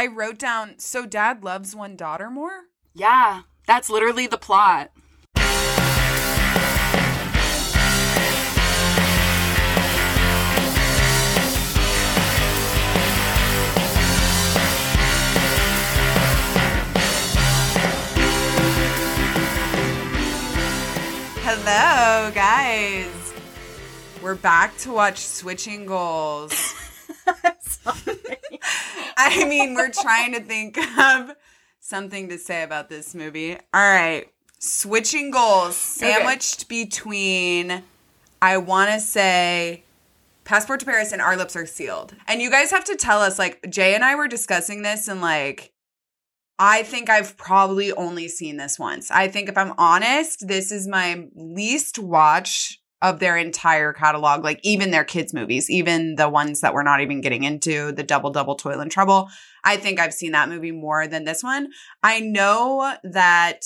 I wrote down so dad loves one daughter more? Yeah, that's literally the plot. Hello, guys. We're back to watch Switching Goals. I mean, we're trying to think of something to say about this movie. All right. Switching Goals, sandwiched between, I want to say, Passport to Paris and Our Lips Are Sealed. And you guys have to tell us, like, Jay and I were discussing this, and like, I think I've probably only seen this once. I think if I'm honest, this is my least watch of their entire catalog, like even their kids' movies, even the ones that we're not even getting into, the Double Double Toil and Trouble. I think I've seen that movie more than this one. I know that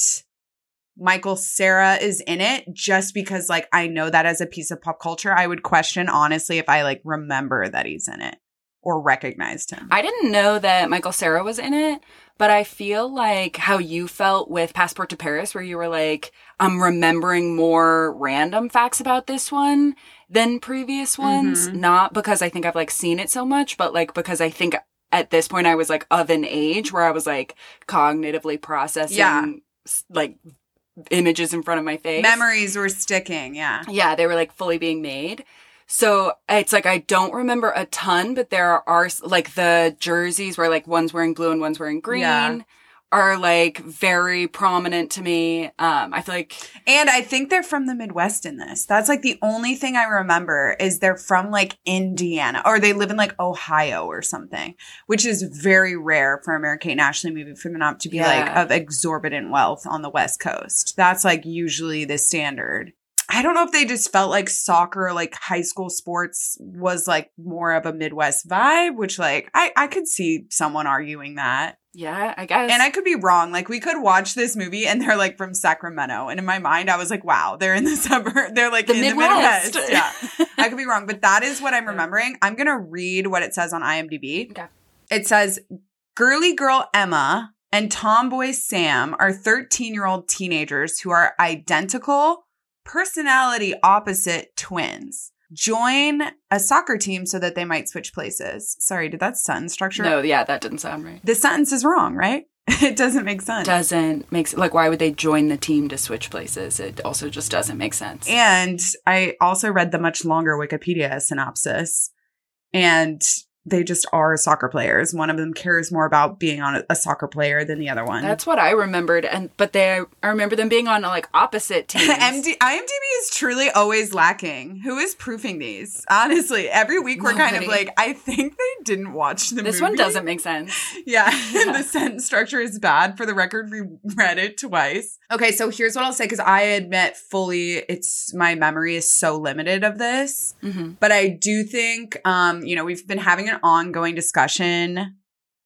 Michael Cera is in it just because like I know that as a piece of pop culture. I would question honestly if I like remember that he's in it or recognized him. I didn't know that Michael Cera was in it, but I feel like how you felt with Passport to Paris, where you were like, I'm remembering more random facts about this one than previous ones. Mhm. Not because I think I've like seen it so much, but like because I think at this point I was like of an age where I was like cognitively processing Yeah. like images in front of my face. Memories were sticking, yeah. Yeah, they were like fully being made. So it's like I don't remember a ton, but there are like the jerseys where like one's wearing blue and one's wearing green Yeah. are like very prominent to me. Um, I feel like And I think they're from the Midwest in this. That's like the only thing I remember is they're from like Indiana or they live in like Ohio or something, which is very rare for a Mary Kate Ashley movie for them not to be like of exorbitant wealth on the West Coast. That's like usually the standard. I don't know if they just felt like soccer, like high school sports was like more of a Midwest vibe, which like I, I could see someone arguing that. yeah, I guess. And I could be wrong. Like we could watch this movie and they're like from Sacramento. And in my mind, I was like, wow, they're in the suburb. They're like The in Midwest. the Midwest. Yeah. I could be wrong, but that is what I'm remembering. I'm going to read what it says on IMDb. Okay. It says girly girl Emma and tomboy Sam are 13 year old teenagers who are identical, personality opposite twins. Join a soccer team so that they might switch places. Sorry, did that sentence structure? no, yeah, that didn't sound right. The sentence is wrong, right? It doesn't make sense. Doesn't make s- like why would they join the team to switch places? It also just doesn't make sense. And I also read the much longer Wikipedia synopsis, and they just are soccer players. One of them cares more about being on a, a soccer player than the other one. That's what I remembered, and but they I remember them being on like opposite teams. MD, IMDb is truly always lacking. Who is proofing these? Honestly, every week we're kind of like, I think they didn't watch the this movie. one doesn't make sense. Yeah, Yeah. the sentence structure is bad. For the record, we read it twice. Okay, so here's what I'll say because I admit fully, it's my memory is so limited of this. hmm But I do think, um, you know, we've been having an ongoing discussion.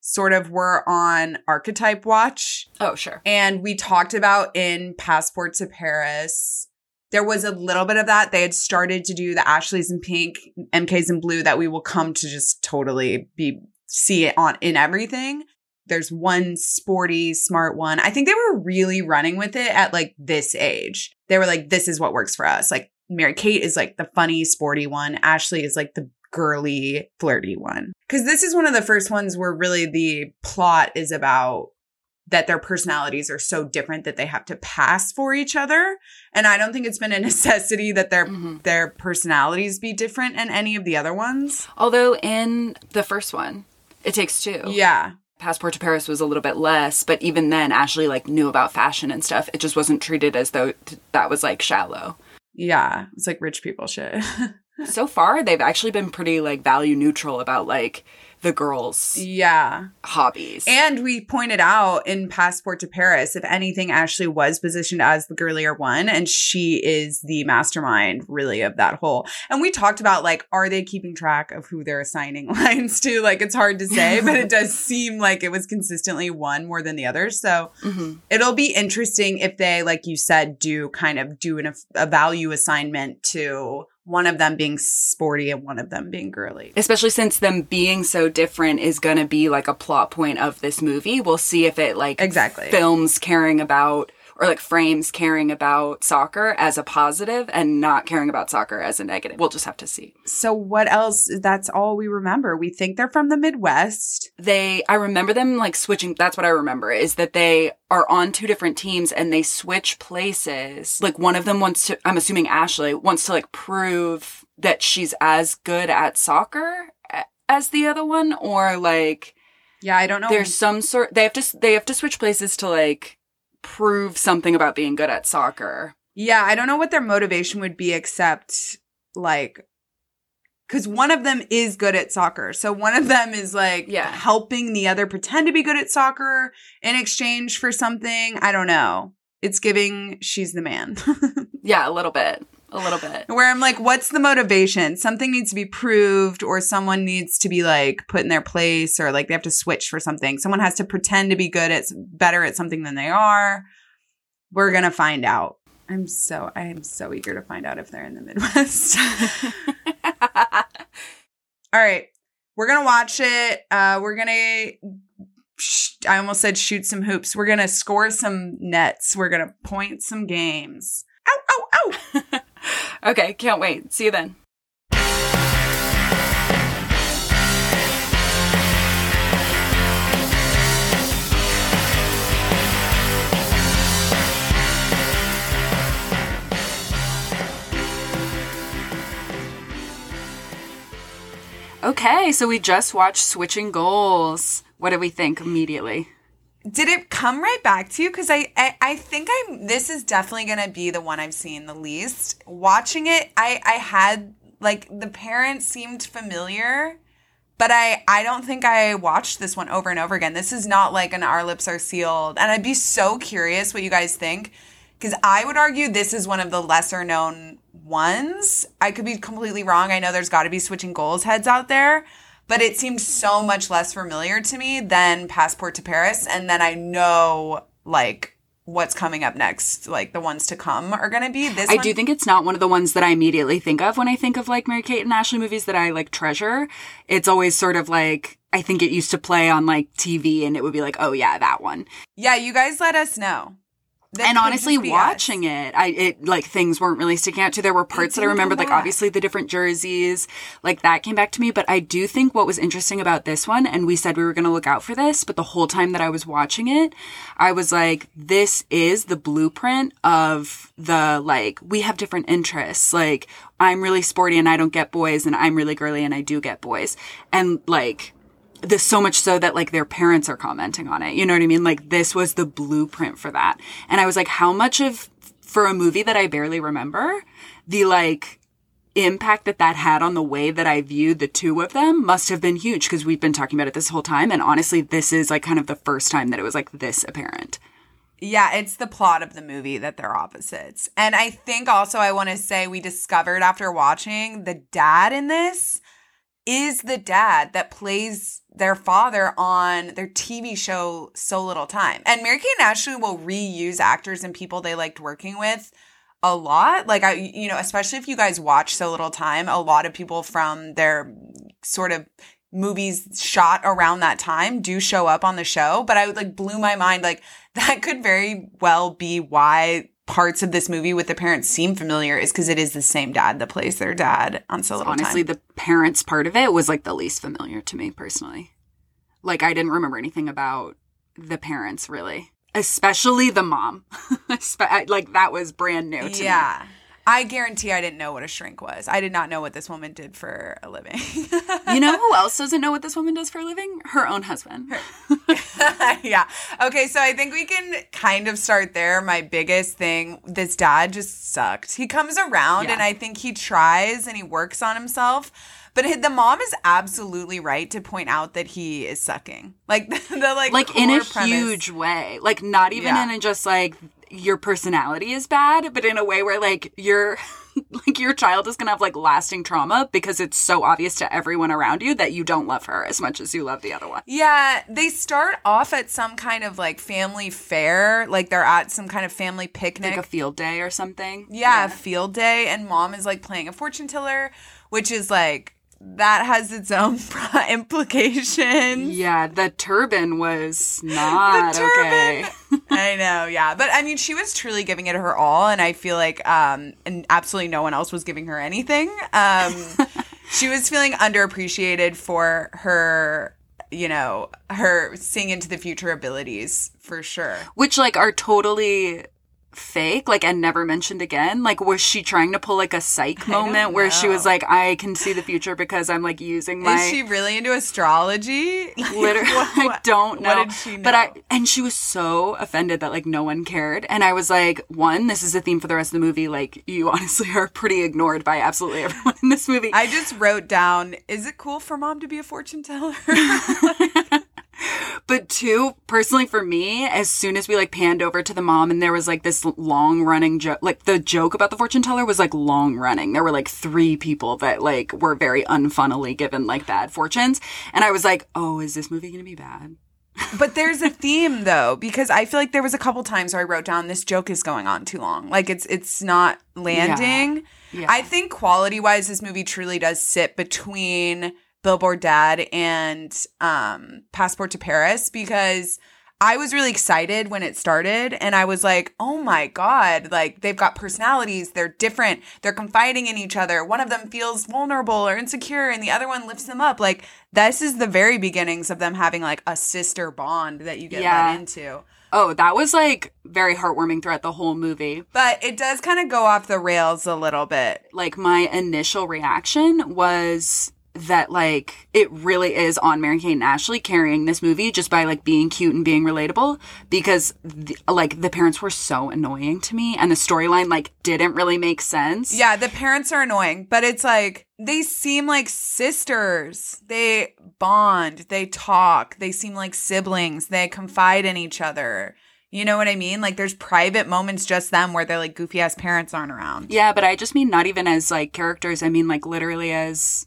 Sort of, we're on archetype watch, Oh sure. and we talked about in Passport to Paris. There was a little bit of that. They had started to do the Ashleys in pink, MKs in blue that we will come to just totally be see it on in everything. There's one sporty, smart one. I think they were really running with it at like this age. They were like, this is what works for us. Like Mary Kate is like the funny, sporty one. Ashley is like the girly, flirty one. Cause this is one of the first ones where really the plot is about that their personalities are so different that they have to pass for each other. And I don't think it's been a necessity that their Mhm. their personalities be different in any of the other ones. Although in the first one, it takes two. Yeah. Passport to Paris was a little bit less, but even then, Ashley like knew about fashion and stuff. It just wasn't treated as though that was like shallow. Yeah. It's like rich people shit. so far, they've actually been pretty like value neutral about like the girls' yeah. hobbies. And we pointed out in Passport to Paris, if anything, Ashley was positioned as the girlier one, and she is the mastermind, really, of that whole. And we talked about like, are they keeping track of who they're assigning lines to? Like, it's hard to say, but it does seem like it was consistently one more than the other. So Mhm. it'll be interesting if they, like you said, do kind of do an, a value assignment to one of them being sporty and one of them being girly. Especially since them being so different is going to be like a plot point of this movie. We'll see if it like Exactly. films caring about or like frames caring about soccer as a positive and not caring about soccer as a negative. We'll just have to see. So what else? That's all we remember. We think they're from the Midwest. They I remember them like switching that's what I remember is that they are on two different teams and they switch places. Like one of them wants to I'm assuming Ashley wants to like prove that she's as good at soccer as the other one or like Yeah, I don't know. there's some sort they have to they have to switch places to like prove something about being good at soccer. Yeah, I don't know what their motivation would be except like cuz one of them is good at soccer. So one of them is like Yeah. helping the other pretend to be good at soccer in exchange for something. I don't know. It's giving she's the man. Yeah, a little bit. A little bit. Where I'm like, what's the motivation? Something needs to be proved, or someone needs to be like put in their place, or like they have to switch for something. Someone has to pretend to be good at better at something than they are. We're gonna find out. I'm so I am so eager to find out if they're in the Midwest. All right, we're gonna watch it. Uh, we're gonna. sh- I almost said shoot some hoops. We're gonna score some nets. We're gonna point some games. Ow! Ow! Ow! okay, can't wait. See you then. Okay, so we just watched Switching Goals. What did we think immediately? Did it come right back to you? Because I, I, I think I'm. This is definitely going to be the one I've seen the least. Watching it, I, I had like the parents seemed familiar, but I, I don't think I watched this one over and over again. This is not like an Our Lips Are Sealed, and I'd be so curious what you guys think, because I would argue this is one of the lesser known ones. I could be completely wrong. I know there's got to be switching goals heads out there but it seems so much less familiar to me than Passport to Paris. And then I know like what's coming up next, like the ones to come are going to be this. I one- do think it's not one of the ones that I immediately think of when I think of like Mary Kate and Ashley movies that I like treasure. It's always sort of like I think it used to play on like TV and it would be like, oh yeah, that one. Yeah, you guys let us know. That and honestly, watching us. it, I it like things weren't really sticking out to. There were parts that I remembered, like obviously the different jerseys, like that came back to me. But I do think what was interesting about this one, and we said we were going to look out for this, but the whole time that I was watching it, I was like, this is the blueprint of the like we have different interests. Like I'm really sporty and I don't get boys, and I'm really girly and I do get boys, and like this so much so that like their parents are commenting on it. You know what I mean? Like this was the blueprint for that. And I was like, how much of, for a movie that I barely remember, the like impact that that had on the way that I viewed the two of them must have been huge because we've been talking about it this whole time. And honestly, this is like kind of the first time that it was like this apparent. Yeah, it's the plot of the movie that they're opposites. And I think also I want to say we discovered after watching the dad in this is the dad that plays their father on their TV show So Little Time. And Mary Kate and Ashley will reuse actors and people they liked working with a lot. Like I you know, especially if you guys watch So Little Time, a lot of people from their sort of movies shot around that time do show up on the show, but I would like blew my mind like that could very well be why parts of this movie with the parents seem familiar is because it is the same dad that plays their dad on So Little Honestly, Time. the parents part of it was like the least familiar to me personally. Like I didn't remember anything about the parents really. Especially the mom. Like that was brand new to me. I guarantee I didn't know what a shrink was. I did not know what this woman did for a living. You know who else doesn't know what this woman does for a living? Her own husband. yeah. Okay, so I think we can kind of start there. My biggest thing this dad just sucked. He comes around Yeah. and I think he tries and he works on himself. But the mom is absolutely right to point out that he is sucking. Like the like like in a premise. huge way. Like not even Yeah. in a just like your personality is bad, but in a way where like your like your child is gonna have like lasting trauma because it's so obvious to everyone around you that you don't love her as much as you love the other one. Yeah, they start off at some kind of like family fair, like they're at some kind of family picnic. Like a field day or something. yeah, field day, and mom is like playing a fortune teller, which is like that has its own implications. Yeah, the turban was not okay. I know, yeah. But I mean, she was truly giving it her all, and I feel like, um, and absolutely no one else was giving her anything. Um, she was feeling underappreciated for her, you know, her seeing into the future abilities for sure. Which like are totally fake, like and never mentioned again. Like was she trying to pull like a psych moment where she was like, I can see the future because I'm like using my Is she really into astrology? Like, Literally, I don't know. What did she know? But I and she was so offended that like no one cared. And I was like, one, this is a theme for the rest of the movie. Like you honestly are pretty ignored by absolutely everyone in this movie. I just wrote down, is it cool for mom to be a fortune teller? But two, personally for me, as soon as we like panned over to the mom and there was like this long running joke, like the joke about the fortune teller was like long running. There were like three people that like were very unfunnily given like bad fortunes. And I was like, oh, is this movie going to be bad? But there's a theme though, because I feel like there was a couple times where I wrote down this joke is going on too long. Like it's it's not landing. Yeah. I think quality wise, this movie truly does sit between Billboard Dad and um, Passport to Paris because I was really excited when it started and I was like, oh my God, like they've got personalities. They're different. They're confiding in each other. One of them feels vulnerable or insecure and the other one lifts them up. Like this is the very beginnings of them having like a sister bond that you get Yeah. led into. Oh, that was like very heartwarming throughout the whole movie. But it does kind of go off the rails a little bit. Like my initial reaction was that like it really is on Mary Kate and Ashley carrying this movie just by like being cute and being relatable because the, like the parents were so annoying to me and the storyline like didn't really make sense. Yeah, the parents are annoying, but it's like they seem like sisters. They bond, they talk, they seem like siblings, they confide in each other. You know what I mean? Like there's private moments just them where they're like goofy ass parents aren't around. Yeah, but I just mean not even as like characters. I mean like literally as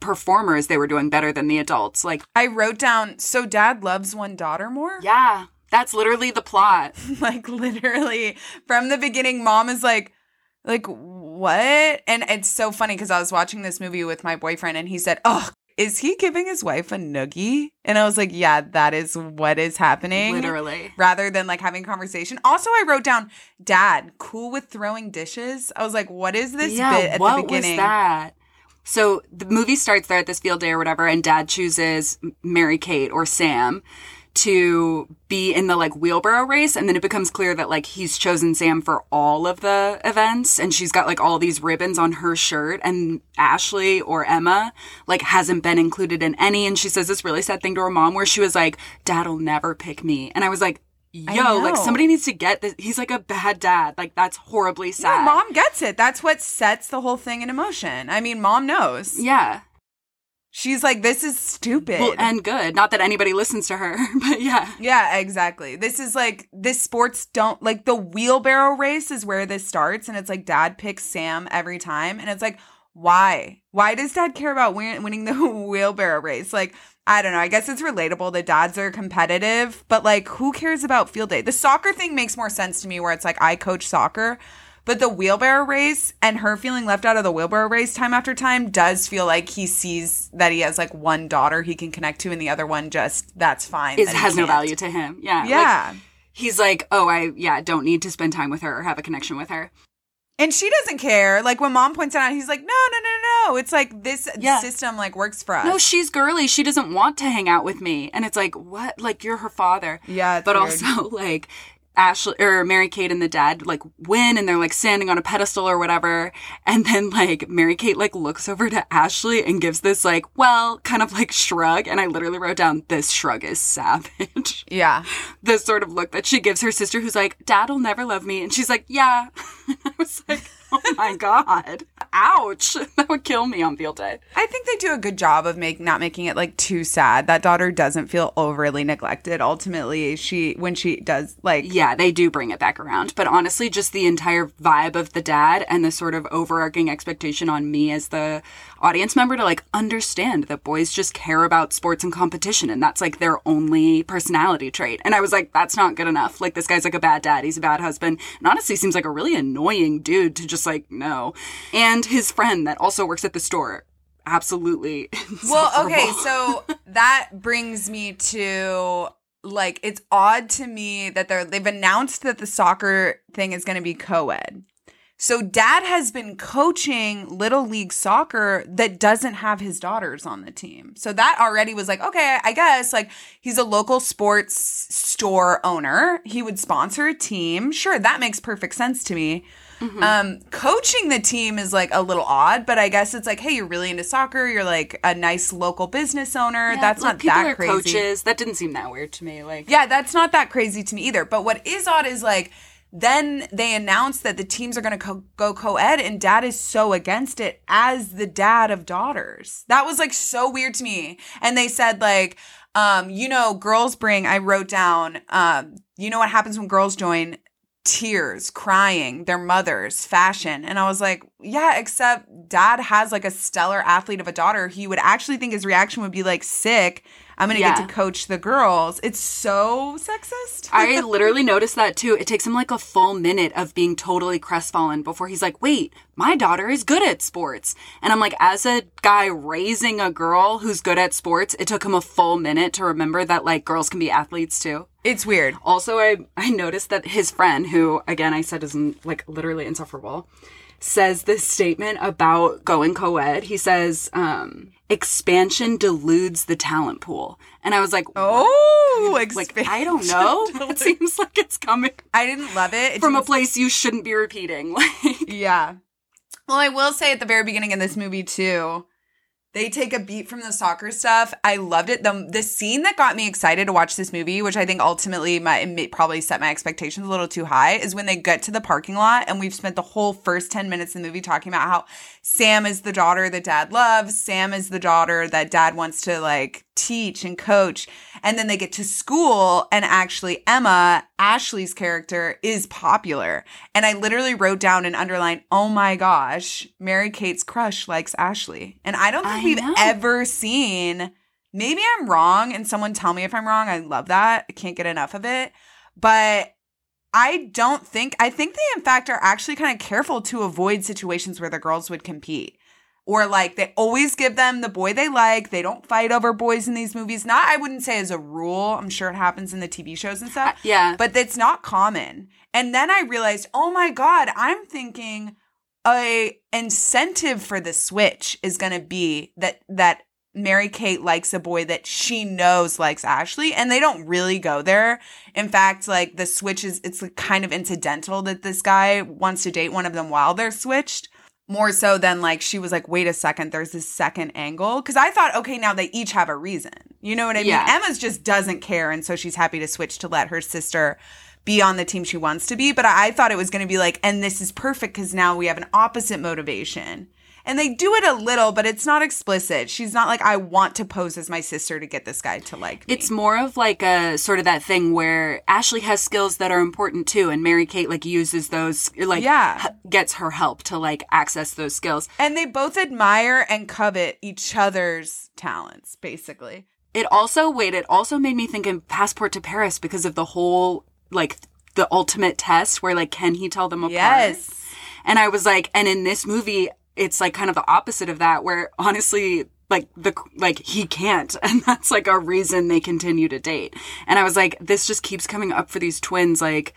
performers they were doing better than the adults. Like I wrote down so dad loves one daughter more? yeah, that's literally the plot. like literally from the beginning mom is like like what and it's so funny because i was watching this movie with my boyfriend and he said oh is he giving his wife a noogie and i was like yeah that is what is happening Literally. rather than like having conversation also i wrote down dad cool with throwing dishes i was like what is this bit at what the beginning was that? So the movie starts there at this field day or whatever, and Dad chooses Mary Kate or Sam to be in the like wheelbarrow race, and then it becomes clear that like he's chosen Sam for all of the events, and she's got like all these ribbons on her shirt, and Ashley or Emma like hasn't been included in any, and she says this really sad thing to her mom where she was like, "Dad'll never pick me," and I was like. Yo, like somebody needs to get this. He's like a bad dad. Like that's horribly sad. No, mom gets it that's what sets the whole thing in motion i mean mom knows Yeah. she's like this is stupid Well, and good. Not that anybody listens to her, but yeah. Yeah, exactly. This is like this sports don't like the wheelbarrow race is where this starts, and it's like dad picks Sam every time, and it's like why? Why does dad care about win- winning the wheelbarrow race? Like I don't know. I guess it's relatable. The dads are competitive, but like who cares about field day? The soccer thing makes more sense to me, where it's like I coach soccer. But the wheelbarrow race and her feeling left out of the wheelbarrow race time after time does feel like he sees that he has like one daughter he can connect to and the other one just that's fine. It has no value to him. Yeah. Like, Yeah. he's like, oh, I, yeah, don't need to spend time with her or have a connection with her. And she doesn't care. Like when mom points it out, he's like, no, no, no, no. It's like this Yeah. system like works for us. No, she's girly. She doesn't want to hang out with me. And it's like, what? Like, you're her father. Yeah, But weird. also, like, Ashley or Mary Kate and the dad like win and they're like standing on a pedestal or whatever. And then like Mary Kate like looks over to Ashley and gives this like, well, kind of like shrug. And I literally wrote down this shrug is savage. yeah. this sort of look that she gives her sister who's like, Dad'll never love me. And she's like, Yeah. Was like, my god. Ouch. That would kill me on field day. I think they do a good job of make not making it like too sad. That daughter doesn't feel overly neglected. Ultimately, she when she does like Yeah, they do bring it back around. But honestly, just the entire vibe of the dad and the sort of overarching expectation on me as the audience member to like understand that boys just care about sports and competition and that's like their only personality trait. And I was like, that's not good enough. Like this guy's like a bad dad, he's a bad husband. And honestly seems like a really annoying dude to just like no. And his friend that also works at the store. Absolutely. Well, okay, so that brings me to like it's odd to me that they're they've announced that the soccer thing is going to be co-ed. So dad has been coaching little league soccer that doesn't have his daughters on the team. So that already was like, okay, I guess like he's a local sports store owner. He would sponsor a team. Sure, that makes perfect sense to me. Um, coaching the team is like a little odd, but I guess it's like, hey, you're really into soccer. You're like a nice local business owner. Yeah, that's like, not people that are crazy. coaches. That didn't seem that weird to me. Like Yeah, that's not that crazy to me either. But what is odd is like, then they announced that the teams are going to co- go co-ed and dad is so against it as the dad of daughters. That was like so weird to me. And they said like, um, you know, girls bring, I wrote down, um, you know what happens when girls join? Tears, crying, their mothers, fashion. And I was like, yeah, except dad has like a stellar athlete of a daughter. He would actually think his reaction would be like, sick. I'm to Yeah. get to coach the girls. It's so sexist. I literally noticed that too. It takes him like a full minute of being totally crestfallen before he's like, wait, my daughter is good at sports. And I'm like, as a guy raising a girl who's good at sports, it took him a full minute to remember that like girls can be athletes too. It's weird. Also, I, I noticed that his friend, who again I said is like literally insufferable, says this statement about going co-ed. He says, um, expansion deludes the talent pool. And I was like, Oh, like I don't know. it seems like it's coming I didn't love it. It from a place you shouldn't be repeating. Like, Yeah. Well, I will say at the very beginning of this movie too, they take a beat from the soccer stuff. I loved it. The the scene that got me excited to watch this movie, which I think ultimately my probably set my expectations a little too high, is when they get to the parking lot and we've spent the whole first 10 minutes in the movie talking about how Sam is the daughter that dad loves, Sam is the daughter that dad wants to like teach and coach. And then they get to school and actually Emma, Ashley's character, is popular. And I literally wrote down and underlined, oh my gosh, Mary Kate's crush likes Ashley. And I don't think I we've ever seen, maybe I'm wrong and someone tell me if I'm wrong. I love that. I can't get enough of it. But I don't think, I think they in fact are actually kind of careful to avoid situations where the girls would compete or like they always give them the boy they like. They don't fight over boys in these movies. Not, I wouldn't say as a rule. I'm sure it happens in the TV shows and stuff. yeah. But it's not common. And then I realized, oh my God, I'm thinking a incentive for the switch is going to be that, that Mary Kate likes a boy that she knows likes Ashley, and they don't really go there. In fact, like the switch is, it's kind of incidental that this guy wants to date one of them while they're switched more so than like she was like wait a second there's this second angle because i thought okay now they each have a reason you know what i Yeah. mean emma's just doesn't care and so she's happy to switch to let her sister be on the team she wants to be but i, I thought it was going to be like and this is perfect because now we have an opposite motivation and they do it a little but it's not explicit she's not like i want to pose as my sister to get this guy to like me It's more of like a sort of that thing where Ashley has skills that are important too, and Mary Kate like uses those, like, Yeah. h- gets her help to like access those skills. and they both admire and covet each other's talents basically It also, wait, it also made me think of Passport to Paris because of the whole, like, the ultimate test where, like, can he tell them apart? yes And I was like, and in this movie, it's like kind of the opposite of that, where honestly, like the like he can't, and that's like a reason they continue to date. And I was like, this just keeps coming up for these twins, like.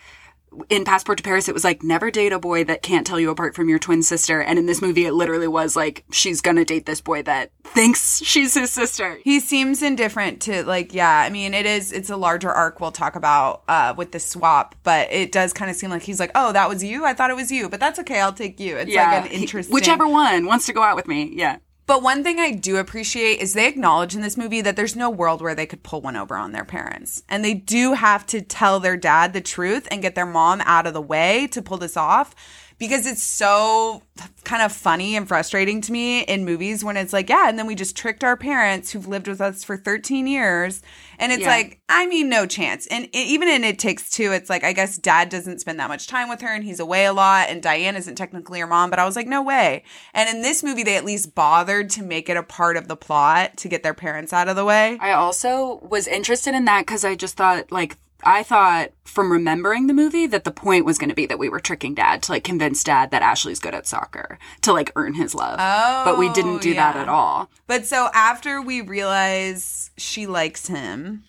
In Passport to Paris, it was like never date a boy that can't tell you apart from your twin sister. And in this movie, it literally was like she's gonna date this boy that thinks she's his sister. he seems indifferent to like yeah i mean it is it's a larger arc we'll talk about uh with the swap but it does kind of seem like he's like oh that was you i thought it was you but that's okay i'll take you it's like an he- interesting whichever one wants to go out with me. Yeah. But one thing i do appreciate is they acknowledge in this movie that there's no world where they could pull one over on their parents. And they do have to tell their dad the truth and get their mom out of the way to pull this off because it's so kind of funny and frustrating to me in movies when it's like, yeah, and then we just tricked our parents who've lived with us for 13 years. And it's Yeah. like, I mean, no chance. And it, even in It Takes Two, it's like, I guess dad doesn't spend that much time with her and he's away a lot. And Diane isn't technically her mom, but I was like, no way. And in this movie, they at least bothered to make it a part of the plot to get their parents out of the way. I also was interested in that because I just thought, like, I thought from remembering the movie that the point was going to be that we were tricking dad to like convince dad that Ashley's good at soccer to like earn his love. Oh, but we didn't do that at all. But so after we realize she likes him,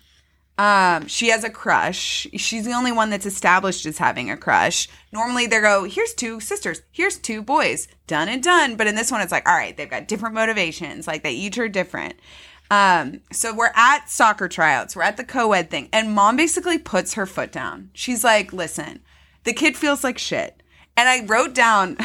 um, she has a crush. She's the only one that's established as having a crush. Normally they go, here's two sisters, here's two boys, done and done. But in this one, it's like, all right, they've got different motivations. Like they each are different. Um, so we're at soccer tryouts, we're at the co-ed thing, and mom basically puts her foot down. She's like, listen, the kid feels like shit. And I wrote down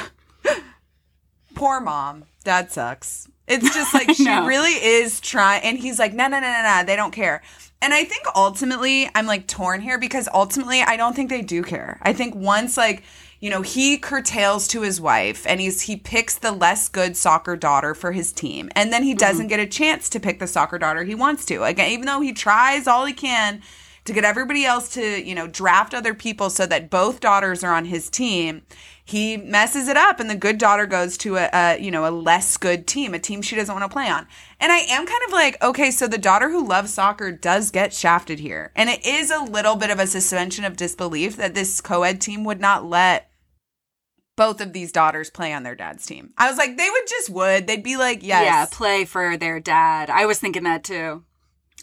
poor mom. Dad sucks. It's just like she really is trying. And he's like, no, no, no, no, no. They don't care. And I think ultimately I'm like torn here because ultimately I don't think they do care. I think once like, you know, he curtails to his wife and he's he picks the less good soccer daughter for his team. And then he mm-hmm. doesn't get a chance to pick the soccer daughter he wants to. Again, even though he tries all he can to get everybody else to, you know, draft other people so that both daughters are on his team. He messes it up, and the good daughter goes to a, a, you know, a less good team, a team she doesn't want to play on. And I am kind of like, okay, so the daughter who loves soccer does get shafted here, and it is a little bit of a suspension of disbelief that this co-ed team would not let both of these daughters play on their dad's team. I was like, they would just would. They'd be like, yes, Yeah, play for their dad. I was thinking that too.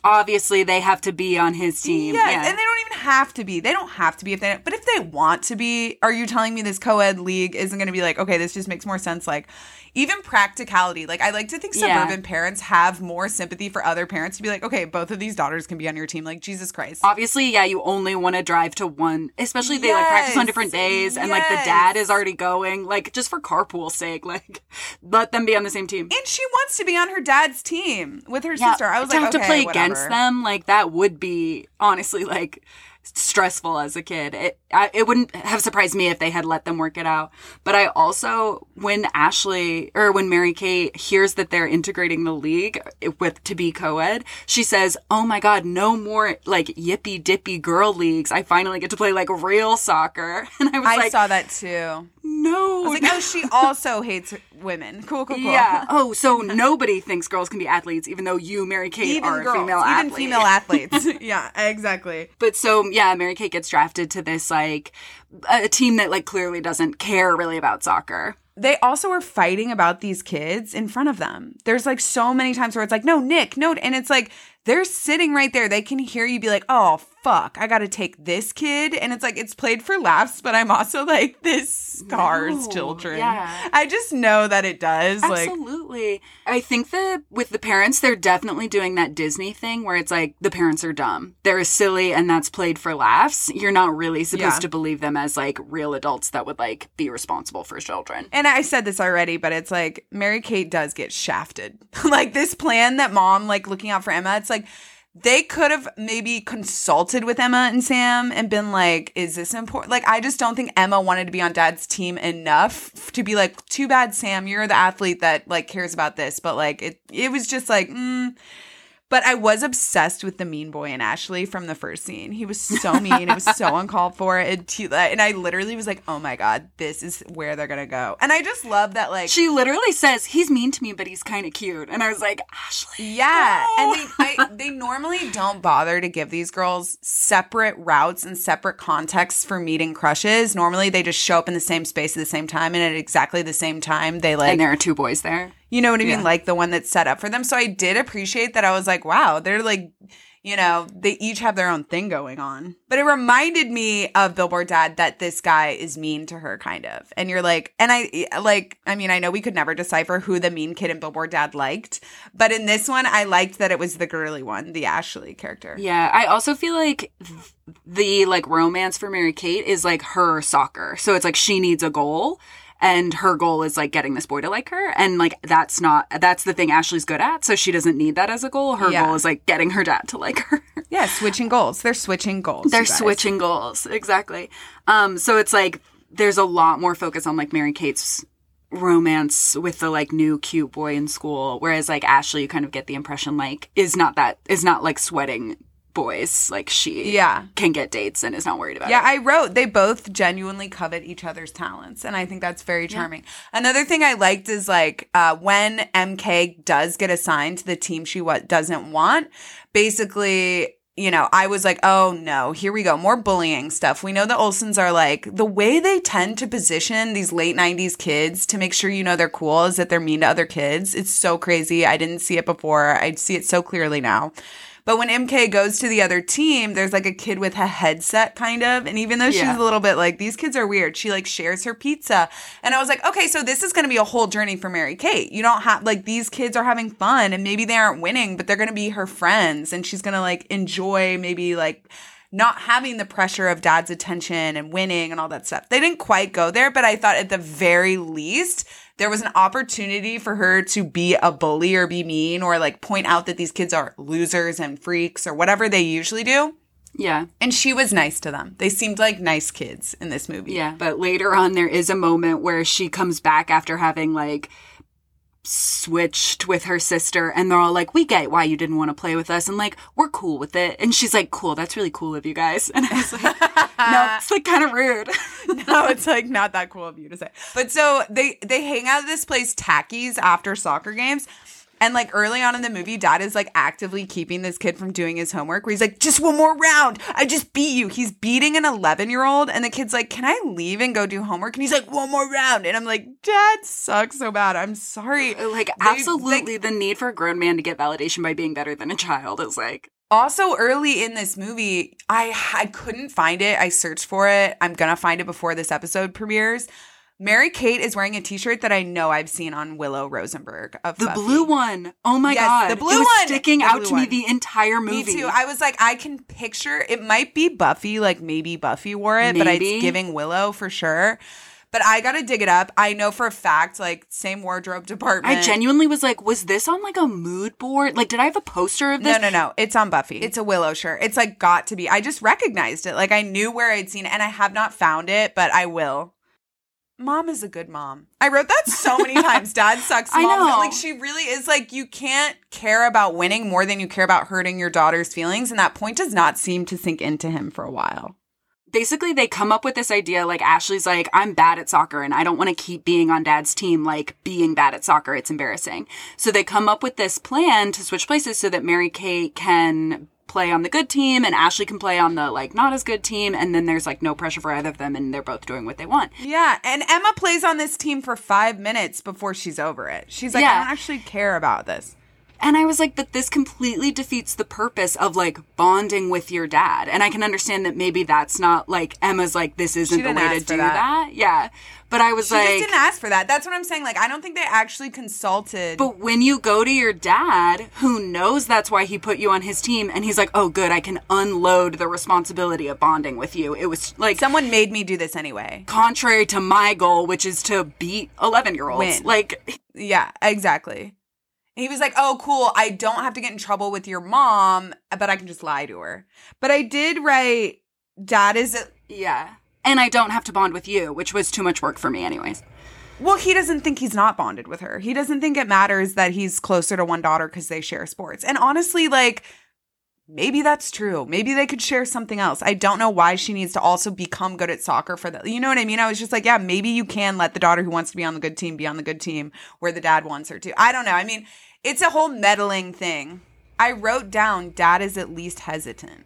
Obviously, they have to be on his team. Yes, yeah. and they don't even have to be. They don't have to be if they. But if they want to be, are you telling me this co-ed league isn't going to be like, okay, this just makes more sense? Like, even practicality. Like, I like to think Yeah. suburban parents have more sympathy for other parents to be like, okay, both of these daughters can be on your team. Like, Jesus Christ. Obviously, yeah, you only want to drive to one, especially they like practice on different days and like the dad is already going, like just for carpool's sake, like let them be on the same team. and she wants to be on her dad's team with her Yeah, sister. I was to like, have okay, to play whatever. Against them, like that would be honestly like stressful as a kid. It I, it wouldn't have surprised me if they had let them work it out. But I also when Ashley or when Mary Kate hears that they're integrating the league with to be co-ed, she says, "Oh my god, no more like yippy dippy girl leagues. I finally get to play like real soccer." And I was I like, saw that too. "No." I was like, oh, she also hates women. Cool, cool, cool. yeah. Oh, so nobody thinks girls can be athletes, even though you, Mary Kate, Even are girls, a female even athlete. female athletes. yeah, exactly. But so yeah, Mary Kate gets drafted to this like a team that like clearly doesn't care really about soccer. they also are fighting about these kids in front of them. There's like so many times where it's like, no, Nick, no. And it's like, they're sitting right there. They can hear you be like, oh, fuck, I got to take this kid. And it's like, it's played for laughs, but I'm also like, this scars No, children. yeah. I just know that it does. Like, Absolutely. I think that with the parents, they're definitely doing that Disney thing where it's like the parents are dumb. They're silly and that's played for laughs. You're not really supposed Yeah. to believe them as like real adults that would like be responsible for children. And I said this already, but it's like Mary Kate does get shafted. like this plan that mom, like looking out for Emma, it's like they could have maybe consulted with Emma and Sam and been like, is this important? Like, I just don't think Emma wanted to be on dad's team enough to be like, too bad, Sam, you're the athlete that like cares about this. But like, it, it was just like, mm. But I was obsessed with the mean boy and Ashley from the first scene. He was so mean. it was so uncalled for. And, he- and I literally was like, oh my God, this is where they're going to go. And I just love that, like, She literally says, he's mean to me, but he's kind of cute. And I was like, Ashley. yeah. no." And they, I, they normally don't bother to give these girls separate routes and separate contexts for meeting crushes. Normally they just show up in the same space at the same time. And at exactly the same time, they like, and there are two boys there. You know what I mean? Yeah. Like the one that's set up for them. So I did appreciate that. I was like, wow, they're like, you know, they each have their own thing going on. But it reminded me of Billboard Dad that this guy is mean to her, kind of. And you're like, and I like, I mean, I know we could never decipher who the mean kid in Billboard Dad liked, but in this one, I liked that it was the girly one, the Ashley character. Yeah, I also feel like the like romance for Mary Kate is like her soccer. So it's like she needs a goal and her goal is like getting this boy to like her and like that's not that's the thing Ashley's good at, so she doesn't need that as a goal. Her Yeah. goal is like getting her dad to like her. Yeah, switching goals. They're switching goals. They're switching goals. Exactly. Um so it's like there's a lot more focus on like Mary Kate's romance with the like new cute boy in school whereas like Ashley you kind of get the impression like is not that is not like sweating boys like she Yeah. can get dates and is not worried about Yeah, it. I wrote they both genuinely covet each other's talents, and I think that's very charming. Another thing I liked is like uh, when MK does get assigned to the team she what doesn't want. Basically, you know, I was like, oh no, here we go, more bullying stuff. We know the Olsens are like the way they tend to position these late '90s kids to make sure you know they're cool is that they're mean to other kids. It's so crazy. I didn't see it before. I see it so clearly now. But when MK goes to the other team, there's like a kid with a headset kind of. And even though she's Yeah. a little bit like, these kids are weird, she like shares her pizza. And I was like, okay, so this is going to be a whole journey for Mary Kate. You don't have, like, these kids are having fun and maybe they aren't winning, but they're going to be her friends. And she's going to like enjoy maybe like, not having the pressure of dad's attention and winning and all that stuff. They didn't quite go there, but I thought at the very least, there was an opportunity for her to be a bully or be mean or like point out that these kids are losers and freaks or whatever they usually do. yeah. And she was nice to them. They seemed like nice kids in this movie. Yeah, but later on there is a moment where she comes back after having like switched with her sister and they're all like, "We get why you didn't want to play with us and like we're cool with it." And she's like, "Cool, that's really cool of you guys." And I was like, "No, it's like kind of rude." no, it's like not that cool of you to say. But so they they hang out at this place Tackies after soccer games. And like early on in the movie, dad is like actively keeping this kid from doing his homework where he's like, just one more round. I just beat you. He's beating an 11 year old. And the kid's like, can I leave and go do homework? And he's like, one more round. And I'm like, dad sucks so bad. I'm sorry. Uh, like They- absolutely the need for a grown man to get validation by being better than a child is like also early in this movie i i couldn't find it i searched for it i'm gonna find it before this episode premieres mary kate is wearing a t-shirt that i know i've seen on willow rosenberg of the Buffy. blue one. Oh my Yes, god. the blue one! sticking The out to me the entire me movie. too i was like i can picture it might be buffy like maybe buffy wore it but Maybe. it's giving willow for sure but i gotta dig it up i know for a fact like same wardrobe department I genuinely was like, was this on like a mood board? Like, did I have a poster of this? No, no, no. It's on Buffy. It's a Willow shirt. It's like got to be. I just recognized it. Like I knew where I'd seen it, and I have not found it, but I will. Mom is a good mom. I wrote that so many times. Dad sucks. I Mom. know. Like she really is. Like you can't care about winning more than you care about hurting your daughter's feelings, and that point does not seem to sink into him for a while. basically they come up with this idea like Ashley's like I'm bad at soccer and I don't want to keep being on dad's team like being bad at soccer it's embarrassing. So they come up with this plan to switch places so that Mary Kate can play on the good team and Ashley can play on the like not as good team and then there's like no pressure for either of them and they're both doing what they want. Yeah, and Emma plays on this team for five minutes before she's over it. She's like, I don't actually care about this. And I was like, but this completely defeats the purpose of like bonding with your dad. And I can understand that maybe that's not like Emma's like, this isn't the way to do that. that. Yeah. But I was She like, didn't ask for that. That's what I'm saying. Like, I don't think they actually consulted. But when you go to your dad, who knows that's why he put you on his team, and he's like, oh, good, I can unload the responsibility of bonding with you. It was like Someone made me do this anyway. contrary to my goal, which is to beat 11 year olds. Like, Yeah, exactly. He was like, "Oh, cool. I don't have to get in trouble with your mom, but I can just lie to her." But I did write, "Dad is a, yeah. And I don't have to bond with you, which was too much work for me, anyways. well. He doesn't think he's not bonded with her. He doesn't think it matters that he's closer to one daughter because they share sports. And honestly, like." Maybe that's true. Maybe they could share something else. I don't know why she needs to also become good at soccer for that. You know what I mean? I was just like, yeah, maybe you can let the daughter who wants to be on the good team be on the good team where the dad wants her to. I don't know. I mean, it's a whole meddling thing. I wrote down dad is at least hesitant.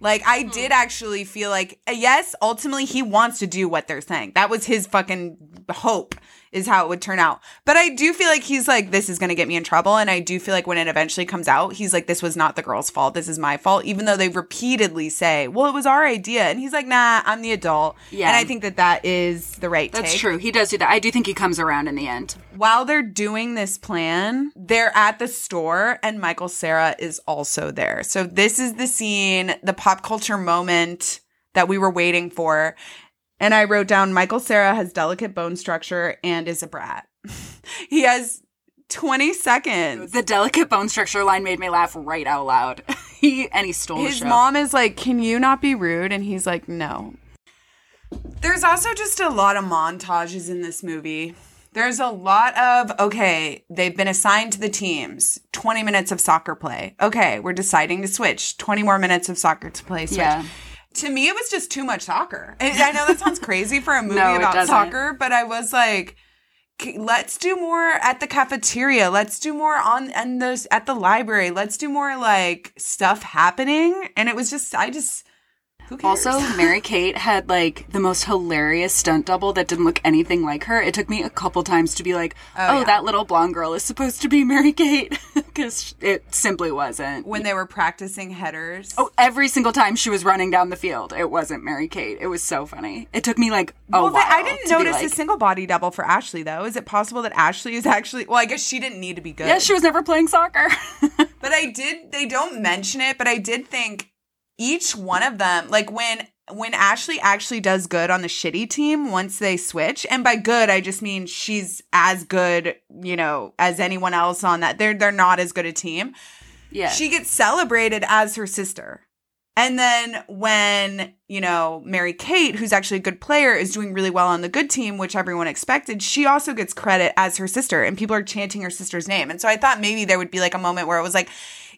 Like I hmm. did actually feel like yes, ultimately he wants to do what they're saying. That was his fucking hope is how it would turn out. But I do feel like he's like this is going to get me in trouble and I do feel like when it eventually comes out, he's like this was not the girl's fault. This is my fault even though they repeatedly say, "Well, it was our idea." And he's like, "Nah, I'm the adult." Yeah. And I think that that is the right thing. That's take. true. He does do that. I do think he comes around in the end. While they're doing this plan, they're at the store and Michael Cera is also there. So this is the scene, the pop culture moment that we were waiting for. And I wrote down Michael Cera has delicate bone structure and is a brat. he has 20 seconds. The delicate bone structure line made me laugh right out loud. he and he stole His mom is like, "Can you not be rude?" And he's like, "No." There's also just a lot of montages in this movie. There's a lot of, okay, they've been assigned to the teams, 20 minutes of soccer play. Okay, we're deciding to switch, 20 more minutes of soccer to play. Switch. Yeah. To me, it was just too much soccer. And I know that sounds crazy for a movie No, about soccer, but I was like, let's do more at the cafeteria. Let's do more on and those at the library. Let's do more like stuff happening. And it was just, I just? Also, Mary Kate had like the most hilarious stunt double that didn't look anything like her. It took me a couple times to be like, oh, oh yeah. that little blonde girl is supposed to be Mary Kate. Because it simply wasn't. when they were practicing headers. Oh, every single time she was running down the field, it wasn't Mary Kate. It was so funny. It took me like a well, while. I didn't notice like, a single body double for Ashley though. Is it possible that Ashley is actually? Well, I guess she didn't need to be good. Yeah, she was never playing soccer. But I did. They don't mention it, but I did think each one of them, like when when Ashley actually does good on the shitty team once they switch, and by good I just mean she's as good, you know, as anyone else on that. They're they're not as good a team. yeah. She gets celebrated as her sister. And then when, you know, Mary Kate, who's actually a good player, is doing really well on the good team, which everyone expected, she also gets credit as her sister and people are chanting her sister's name. And so I thought maybe there would be like a moment where it was like,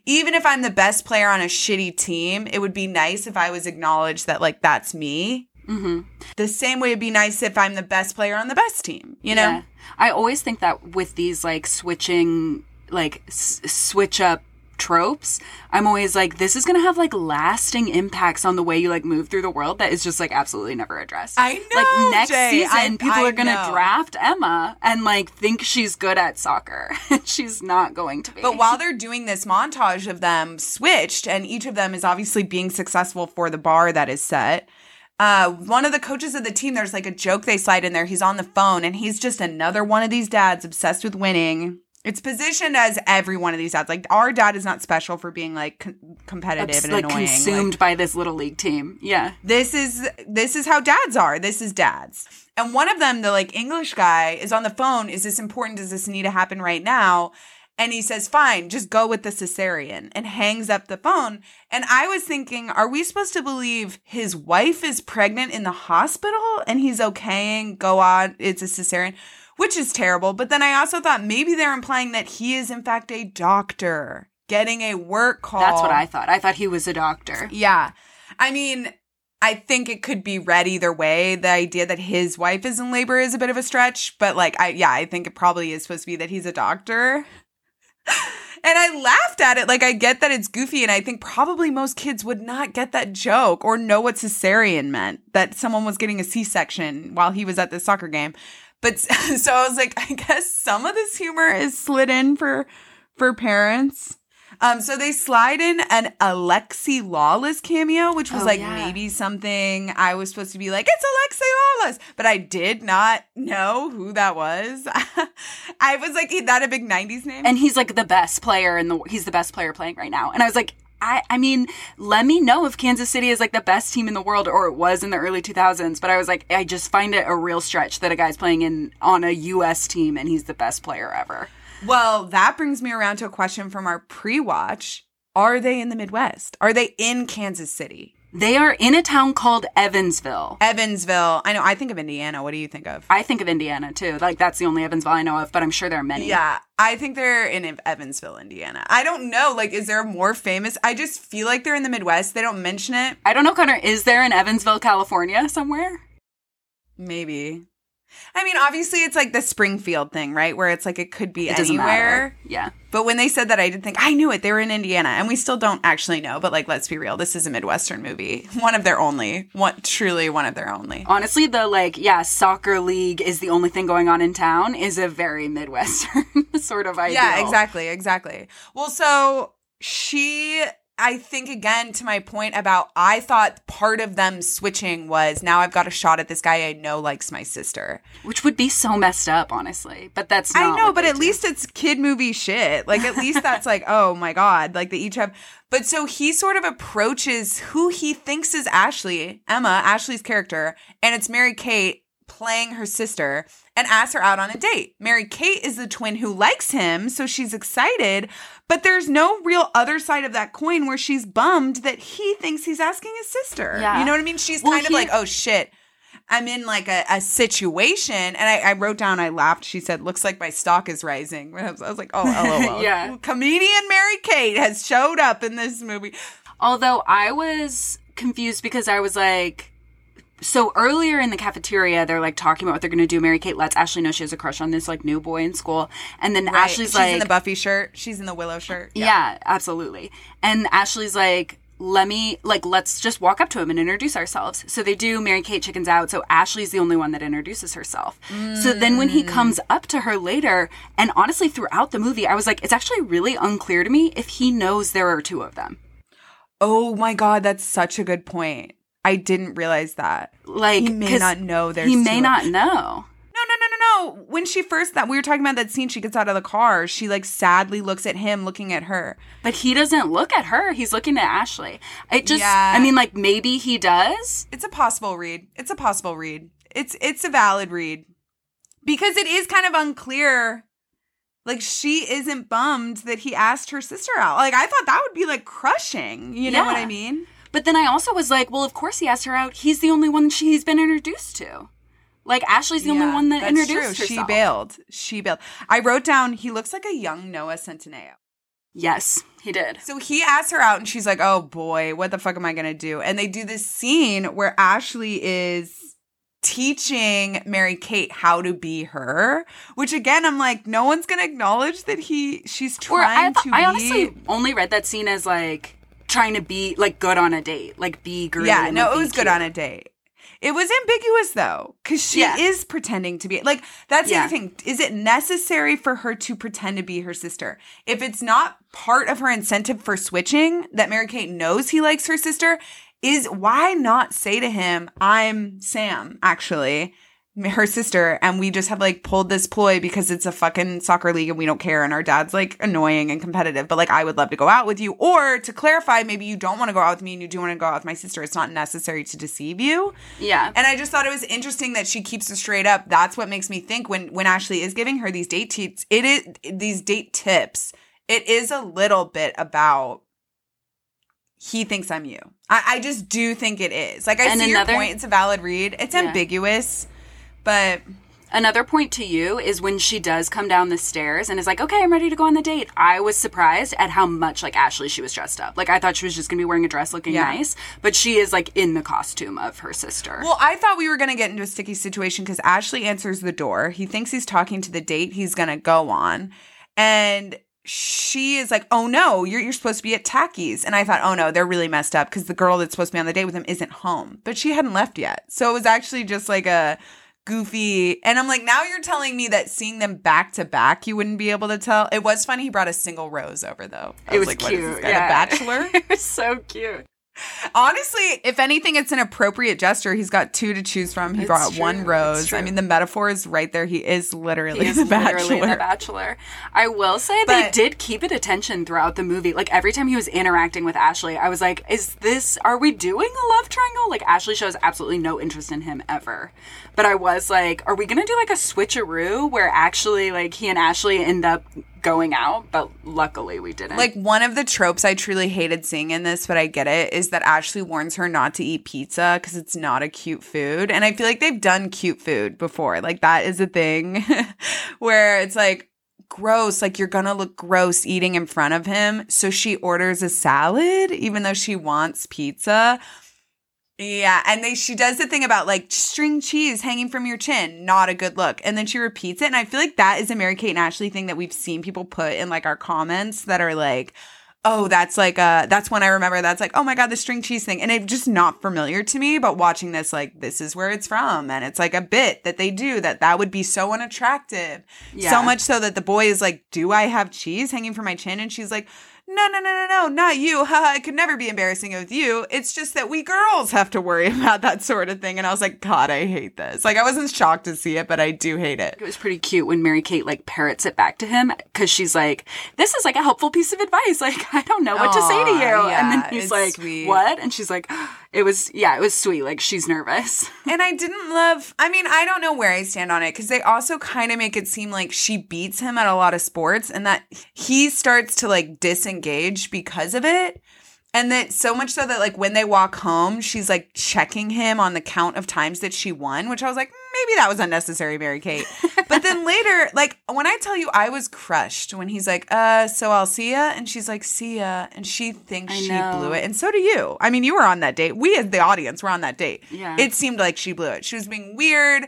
even if I'm the best player on a shitty team, it would be nice if I was acknowledged that like that's me. mm-hmm. The same way it'd be nice if I'm the best player on the best team, you know? Yeah. I always think that with these like switching, like s- switch up tropes, I'm always like, this is gonna have like lasting impacts on the way you like move through the world that is just like absolutely never addressed. I know, Like next Jay. season, I- people I are gonna know. draft Emma and like think she's good at soccer, she's not going to be. But while they're doing this montage of them switched, and each of them is obviously being successful for the bar that is set, uh, one of the coaches of the team, there's like a joke they slide in there. He's on the phone, and he's just another one of these dads obsessed with winning. It's positioned as every one of these dads. Like our dad is not special for being like com- competitive and like annoying. consumed Like, by this little league team. Yeah. this is this is how dads are. This is dads. And one of them, the like English guy, is on the phone. Is this important? Does this need to happen right now? And he says, fine, just go with the cesarean and hangs up the phone. And I was thinking, are we supposed to believe his wife is pregnant in the hospital and he's okaying, go on, it's a cesarean, which is terrible. But then I also thought maybe they're implying that he is, in fact, a doctor getting a work call. That's what I thought. I thought he was a doctor. Yeah. I mean, I think it could be read either way. The idea that his wife is in labor is a bit of a stretch, but like I yeah, I think it probably is supposed to be that he's a doctor. And I laughed at it. Like I get that it's goofy and I think probably most kids would not get that joke or know what cesarean meant that someone was getting a C-section while he was at the soccer game. But so I was like I guess some of this humor is slid in for for parents. Um, so they slide in an Alexi Lalas cameo, which was Oh, like yeah. maybe something I was supposed to be like, it's Alexi Lalas, but I did not know who that was. I was like, is that a big 90s name? and he's like the best player in the he's the best player playing right now and i was like I, I mean, let me know if Kansas City is like the best team in the world or it was in the early 2000s. But I was like, I just find it a real stretch that a guy's playing in on a U.S. team and he's the best player ever. well, that brings me around to a question from our pre watch. Are they in the Midwest? Are they in Kansas City? They are in a town called Evansville. Evansville. I know, I think of Indiana. What do you think of? I think of Indiana too. Like that's the only Evansville I know of, but I'm sure there are many. Yeah, I think they're in Evansville, Indiana. I don't know. Like, is there a more famous? I just feel like they're in the Midwest. They don't mention it. I don't know, Connor. Is there in Evansville, California somewhere? Maybe. I mean, obviously, it's like the Springfield thing, right? Where it's like it could be It anywhere. Yeah. But when they said that, I didn't think I knew it. They were in Indiana, and we still don't actually know. But like, let's be real. This is a Midwestern movie. One of their only. One truly one of their only. Honestly, the like, yeah, soccer league is the only thing going on in town is a very Midwestern sort of idea. Yeah, exactly, exactly. Well, so she, I think again to my point about I thought part of them switching was now I've got a shot at this guy I know likes my sister. Which would be so messed up, honestly. But that's I know, but at do. least it's kid movie shit. Like at least that's like, oh my god, like they each have. But so he sort of approaches who he thinks is Ashley, Emma, Ashley's character, and it's Mary Kate playing her sister and asks her out on a date. Mary Kate is the twin who likes him, so she's excited, but there's no real other side of that coin where she's bummed that he thinks he's asking his sister. Yeah. You know what I mean? She's Well, kind of like, oh shit. I'm in like a, a situation, and I, I wrote down. I laughed. She said, "Looks like my stock is rising." I was, I was like, "Oh, lol." Yeah. Comedian Mary Kate has showed up in this movie. Although I was confused because I was like, so earlier in the cafeteria, they're like talking about what they're going to do. Mary Kate lets Ashley know she has a crush on this like new boy in school, and then Right. Ashley's She's like, in the Buffy shirt. She's in the Willow shirt. yeah. absolutely. And Ashley's like, let me like let's just walk up to him and introduce ourselves. So they do. Mary Kate chickens out. So Ashley's the only one that introduces herself. So then when he mm. comes up to her later, and honestly throughout the movie, I was like, it's actually really unclear to me if he knows there are two of them. Oh my god, that's such a good point. I didn't realize that. Like He may not know there's He may of- not know. No, no, no, no, no. When she first that we were talking about that scene, she gets out of the car. She like sadly looks at him, looking at her. But he doesn't look at her. He's looking at Ashley. It just, Yeah. I mean, like maybe he does. It's a possible read. It's a possible read. It's it's a valid read because it is kind of unclear. Like she isn't bummed that he asked her sister out. Like I thought that would be like crushing. You know what I mean? But then I also was like, well, of course he asked her out. He's the only one she's been introduced to. Like Ashley's the only one that introduced true. herself. She bailed. She bailed. I wrote down he looks like a young Noah Centineo. Yes, he did. So he asks her out and she's like, "Oh boy, what the fuck am I going to do?" And they do this scene where Ashley is teaching Mary Kate how to be her, which again I'm like, no one's going to acknowledge that he she's trying th- to I be honestly only read that scene as like trying to be like good on a date, like be girly. Yeah, no, like, it was good cute. on a date. It was ambiguous though, because she Yeah. is pretending to be like that's the Yeah. other thing. Is it necessary for her to pretend to be her sister? If it's not part of her incentive for switching that Mary Kate knows he likes her sister, is why not say to him, "I'm Sam," actually, her sister, and we just have like pulled this ploy because it's a fucking soccer league and we don't care, and our dad's like annoying and competitive, but like I would love to go out with you, or to clarify, maybe you don't want to go out with me and you do want to go out with my sister. It's not necessary to deceive you. Yeah. And I just thought it was interesting that she keeps it straight up. That's what makes me think when when Ashley is giving her these date tips, it is these date tips. It is a little bit about he thinks I'm you. I, I just do think it is. Like I And see another- your point. It's a valid read. It's Yeah. ambiguous, but Another point to you is when she does come down the stairs and is like, okay, I'm ready to go on the date. I was surprised at how much like Ashley she was dressed up. Like I thought she was just gonna be wearing a dress looking Yeah. nice, but she is like in the costume of her sister. Well, I thought we were to get into a sticky situation because Ashley answers the door. He thinks he's talking to the date he's to go on. And she is like, oh no, you're, you're supposed to be at Tacky's. And I thought, oh no, they're really messed up because the girl that's supposed to be on the date with him isn't home. But she hadn't left yet. So it was actually just like a goofy. And I'm like, now you're telling me that seeing them back to back, you wouldn't be able to tell. It was funny. He brought a single rose over though. I it was, like, cute. What is this guy, yeah. a bachelor? it was so cute. Honestly, if anything, it's an appropriate gesture. He's got two to choose from. He It's brought true, one rose. I mean, the metaphor is right there. He is literally He is the bachelor. the bachelor. I will say they But- did keep it attention throughout the movie. Like every time he was interacting with Ashley, I was like, "Is this? Are we doing a love triangle?" Like Ashley shows absolutely no interest in him ever. But I was like, "Are we gonna do like a switcheroo where actually like he and Ashley end up going out?" But luckily we didn't. Like one of the tropes I truly hated seeing in this, but I get it, is that Ashley warns her not to eat pizza because it's not a cute food. And I feel like they've done cute food before. Like that is a thing where it's like gross, like you're gonna look gross eating in front of him. So she orders a salad, even though she wants pizza. Yeah, and they she does the thing about like string cheese hanging from your chin, not a good look. And then she repeats it, and I feel like that is a Mary Kate and Ashley thing that we've seen people put in like our comments that are like, oh, that's like uh that's when I remember that's like, oh my god, the string cheese thing. And it's just not familiar to me, but watching this, like, this is where it's from. And it's like a bit that they do that that would be so unattractive. Yeah. So much so that the boy is like, Do I have cheese hanging from my chin? And she's like, no, no, no, no, no, not you. Haha, it could never be embarrassing with you. It's just that we girls have to worry about that sort of thing. And I was like, God, I hate this. Like, I wasn't shocked to see it, but I do hate it. It was pretty cute when Mary Kate like parrots it back to him because she's like, "This is like a helpful piece of advice. Like, I don't know what to say to you." and then yeah, he's like, sweet. "What?" And she's like, "It was yeah, it was sweet. Like she's nervous." And I didn't love, I mean, I don't know where I stand on it because they also kind of make it seem like she beats him at a lot of sports and that he starts to like disengage because of it. And that so much so that like when they walk home, she's like checking him on the count of times that she won, which I was like, "Mm, maybe that was unnecessary, Mary Kate. but then later, like when I tell you I was crushed when he's like, uh, so I'll see ya, and she's like, see ya, and she thinks I she know. blew it. And so do you. I mean, you were on that date. We as the audience were on that date. Yeah. It seemed like she blew it. She was being weird.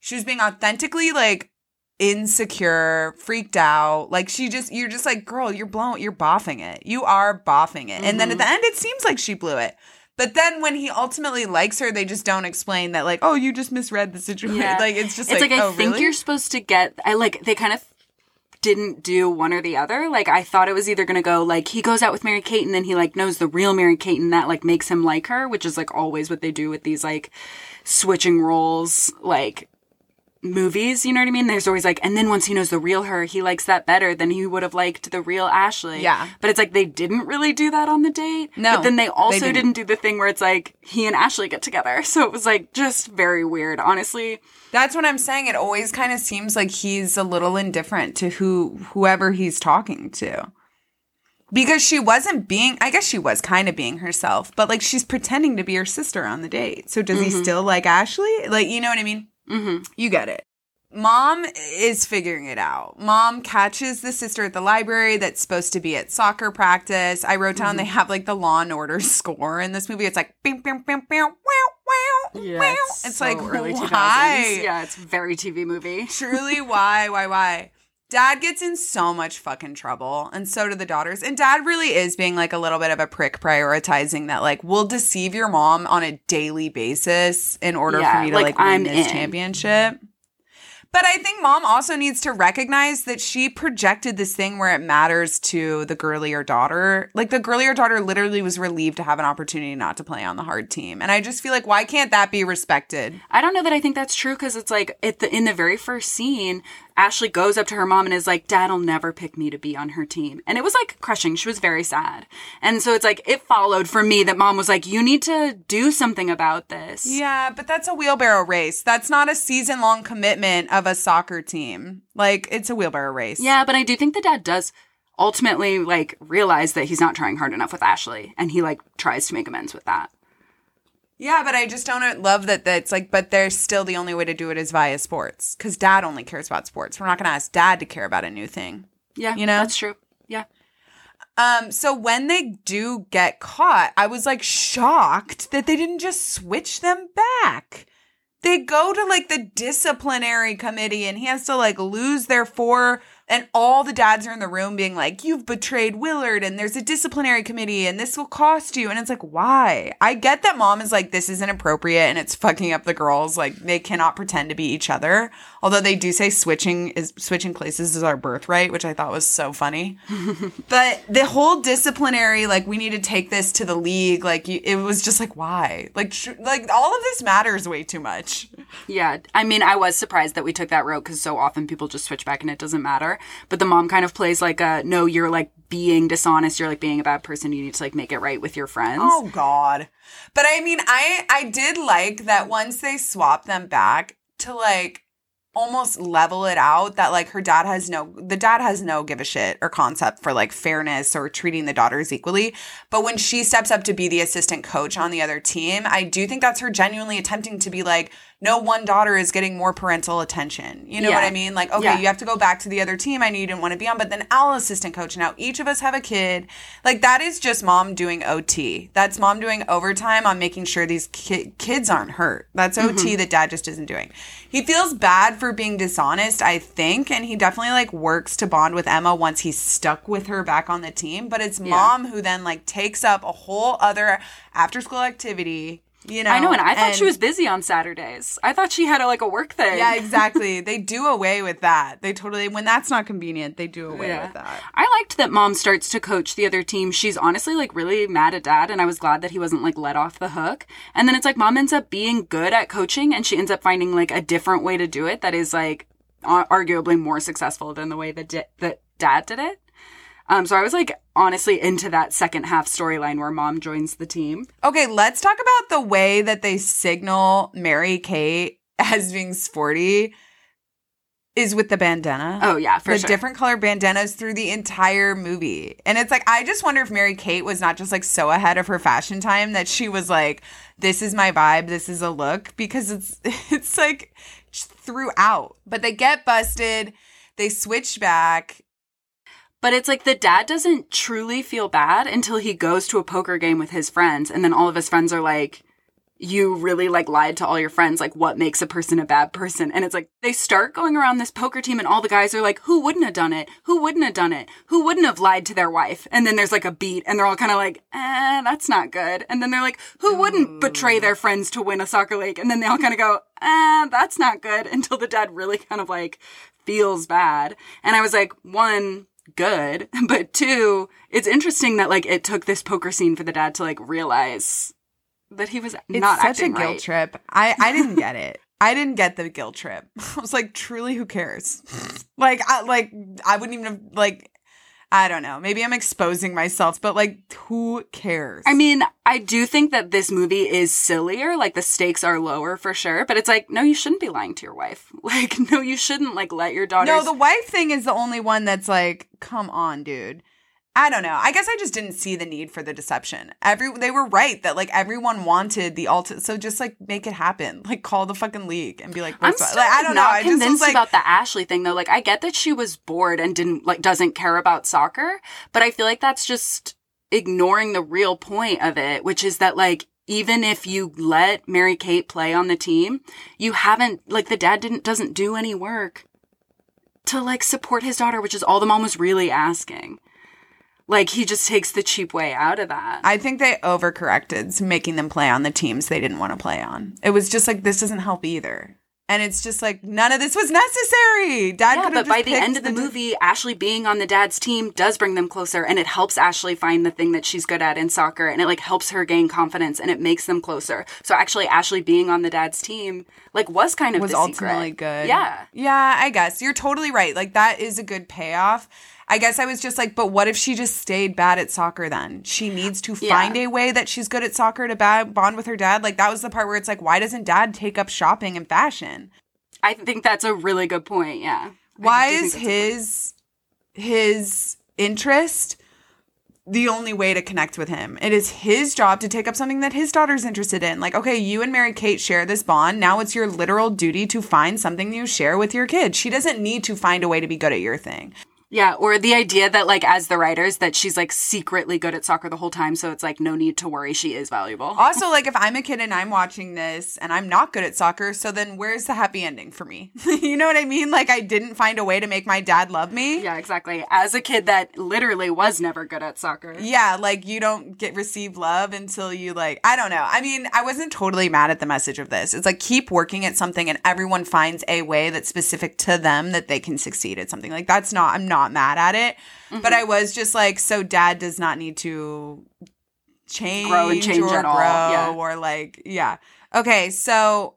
She was being authentically like insecure, freaked out. Like she just you're just like, girl, you're blowing you're boffing it. You are boffing it. And then at the end it seems like she blew it. But then when he ultimately likes her, they just don't explain that like, oh, you just misread the situation. Yeah. Like it's just it's like, like, I oh, think really? you're supposed to get. I like they kind of didn't do one or the other. Like I thought it was either gonna go like he goes out with Mary Kate and then he like knows the real Mary Kate and that like makes him like her, which is like always what they do with these like switching roles like movies. You know what I mean? There's always like, and then once he knows the real her, he likes that better than he would have liked the real Ashley. Yeah. But it's like they didn't really do that on the date. No, But then they also didn't. didn't do the thing where it's like he and Ashley get together. So it was like just very weird, honestly. That's what I'm saying. It always kind of seems like he's a little indifferent to who whoever he's talking to. Because she wasn't being I guess she was kind of being herself, but like she's pretending to be her sister on the date. So does he mm-hmm. still like Ashley? Like you know what I mean? Mm-hmm. You get it. Mom is figuring it out. Mom catches the sister at the library that's supposed to be at soccer practice. I wrote down they have like the Law and Order score in this movie. It's like bing, bing, bing, bing, wow, wow, wow. It's like early why? 2000s. Yeah, it's very TV movie. Truly, why, why, why? Dad gets in so much fucking trouble, and so do the daughters. And dad really is being like a little bit of a prick, prioritizing that, like, we'll deceive your mom on a daily basis in order Yeah, for me to like, like, win I'm this in. championship. But I think mom also needs to recognize that she projected this thing where it matters to the girlier daughter. Like the girlier daughter literally was relieved to have an opportunity not to play on the hard team. And I just feel like, why can't that be respected? I don't know that I think that's true because it's like the, in the very first scene, Ashley goes up to her mom and is like, Dad'll never pick me to be on her team. And it was like crushing. She was very sad. And so it's like, it followed for me that mom was like, you need to do something about this. Yeah, but that's a wheelbarrow race. That's not a season long commitment of a soccer team. Like, it's a wheelbarrow race. Yeah, but I do think the dad does ultimately like realize that he's not trying hard enough with Ashley and he like tries to make amends with that. Yeah, but I just don't love that that's like, but there's still the only way to do it is via sports because dad only cares about sports. We're not going to ask dad to care about a new thing. Yeah, You know? that's true. Yeah. Um, so when they do get caught, I was like shocked that they didn't just switch them back. They go to like the disciplinary committee and he has to like lose their four and all the dads are in the room being like, You've betrayed Willard and there's a disciplinary committee and this will cost you. And it's like, why? I get that mom is like, this isn't appropriate and it's fucking up the girls. Like they cannot pretend to be each other. Although they do say switching is switching places is our birthright, which I thought was so funny. But the whole disciplinary, like, we need to take this to the league. Like, you, it was just like, why? Like, sh- like all of this matters way too much. Yeah, I mean, I was surprised that we took that route because so often people just switch back and it doesn't matter. But the mom kind of plays like a no, you're like being dishonest, you're like being a bad person, you need to like make it right with your friends. Oh God. But I mean, I I did like that once they swap them back to like almost level it out that like her dad has no the dad has no give a shit or concept for like fairness or treating the daughters equally but when she steps up to be the assistant coach on the other team i do think that's her genuinely attempting to be like no one daughter is getting more parental attention. You know Yeah. what i mean? Like okay Yeah. you have to go back to the other team i know you didn't want to be on but then i'll assistant coach. Now each of us have a kid. Like that is just mom doing ot that's mom doing overtime on making sure these ki- kids aren't hurt. That's ot mm-hmm. that dad just isn't doing. He feels bad for being dishonest i think and he definitely like works to bond with emma once he's stuck with her back on the team but it's mom who then like takes up a whole other after school activity you know I know, and I thought she was busy on Saturdays. I thought she had a, like a work thing. yeah, exactly. they do away with that. They totally when that's not convenient, they do away with that. I liked that mom starts to coach the other team. She's honestly like really mad at dad, and I was glad that he wasn't like let off the hook. And then it's like mom ends up being good at coaching, and she ends up finding like a different way to do it that is like arguably more successful than the way that di- that dad did it. Um, so I was like honestly into that second half storyline where mom joins the team. Okay, let's talk about the way that they signal Mary Kate as being sporty. is with the bandana. Oh yeah, for the sure. different color bandanas through the entire movie. And it's like I just wonder if Mary Kate was not just like so ahead of her fashion time that she was like this is my vibe, this is a look because it's it's like throughout. But they get busted, they switch back. But it's like the dad doesn't truly feel bad until he goes to a poker game with his friends and then all of his friends are like you really like lied to all your friends. Like what makes a person a bad person? And it's like they start going around this poker team and all the guys are like who wouldn't have done it? Who wouldn't have done it? Who wouldn't have lied to their wife? And then there's like a beat and they're all kind of like eh that's not good. And then they're like who wouldn't betray their friends to win a soccer league? And then they all kind of go eh that's not good until the dad really kind of like feels bad. And i was like one good but two it's interesting that like it took this poker scene for the dad to like realize that he was It's not such a guilt right. trip. I I didn't get it. I didn't get the guilt trip. I was like, truly, who cares? like, I like I wouldn't even have like. I don't know. Maybe I'm exposing myself, but like, who cares? I mean, I do think that this movie is sillier. Like the stakes are lower for sure, but it's like, no, you shouldn't be lying to your wife. Like, no, you shouldn't like let your daughter. no, the wife thing is the only one that's like, come on, dude. I don't know. I guess I just didn't see the need for the deception. Every they were right that like everyone wanted the ultimate. So just like make it happen. Like call the fucking league and be like, I'm still like, I don't know. not I just was convinced like, about the Ashley thing though. Like, I get that she was bored and didn't like doesn't care about soccer, but I feel like that's just ignoring the real point of it, which is that like even if you let Mary Kate play on the team, you haven't like the dad didn't doesn't do any work to like support his daughter, which is all the mom was really asking. Like he just takes the cheap way out of that. I think they overcorrected making them play on the teams they didn't want to play on. It was just like this doesn't help either. And it's just like none of this was necessary. Dad yeah, could have but by the end of the di- movie, Ashley being on the dad's team does bring them closer and it helps Ashley find the thing that she's good at in soccer and it like helps her gain confidence and it makes them closer. So actually Ashley being on the dad's team like was kind of was the ultimately secret. good. Yeah. Yeah, I guess. You're totally right. Like that is a good payoff. I guess I was just like, but what if she just stayed bad at soccer then? She needs to Yeah. find a way that she's good at soccer to bond with her dad. Like that was the part where it's like, why doesn't dad take up shopping and fashion? I think that's a really good point. Yeah. Why is his his interest the only way to connect with him? It is his job to take up something that his daughter's interested in. Like, okay, you and Mary Kate share this bond. Now it's your literal duty to find something you share with your kid. She doesn't need to find a way to be good at your thing. Yeah, or the idea that like as the writers that she's like secretly good at soccer the whole time, so it's like no need to worry, she is valuable. Also, like if I'm a kid and I'm watching this and I'm not good at soccer, so then where's the happy ending for me? you know what I mean? Like I didn't find a way to make my dad love me. Yeah, exactly. As a kid that literally was never good at soccer. Yeah, like you don't get receive love until you like I don't know. I mean, I wasn't totally mad at the message of this. It's like keep working at something and everyone finds a way that's specific to them that they can succeed at something. Like that's not I'm not mad at it. But mm-hmm. I was just like so dad does not need to change Grow and change or at all, grow yeah. or like yeah. Okay, so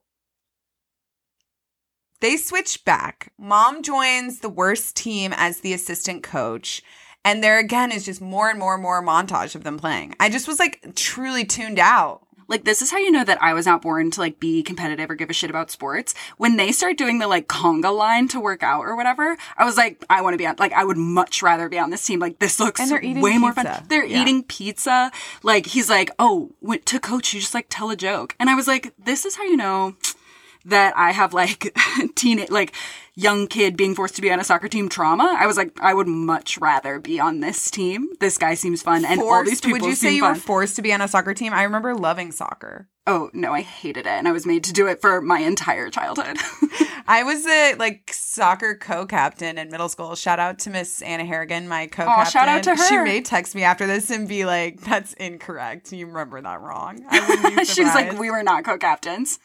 they switch back. Mom joins the worst team as the assistant coach. And there again is just more and more and more montage of them playing. I just was like truly tuned out. Like this is how you know that I was not born to like be competitive or give a shit about sports. When they start doing the like conga line to work out or whatever, I was like, I want to be on. Like I would much rather be on this team. Like this looks And they're eating way more pizza. fun. They're Yeah. eating pizza. Like he's like, oh, when, to coach, you just like tell a joke, and I was like, this is how you know that I have like teen like young kid being forced to be on a soccer team trauma. I was like, I would much rather be on this team. This guy seems fun, and all these Forced, people would you say you fun. were forced to be on a soccer team? I remember loving soccer. Oh no, I hated it, and I was made to do it for my entire childhood. I was a like soccer co-captain in middle school. Shout out to Miss Anna Harrigan, my co-captain. shout out to her. She may text me after this and be like, "That's incorrect. You remember that wrong." I wouldn't she was like, "We were not co-captains."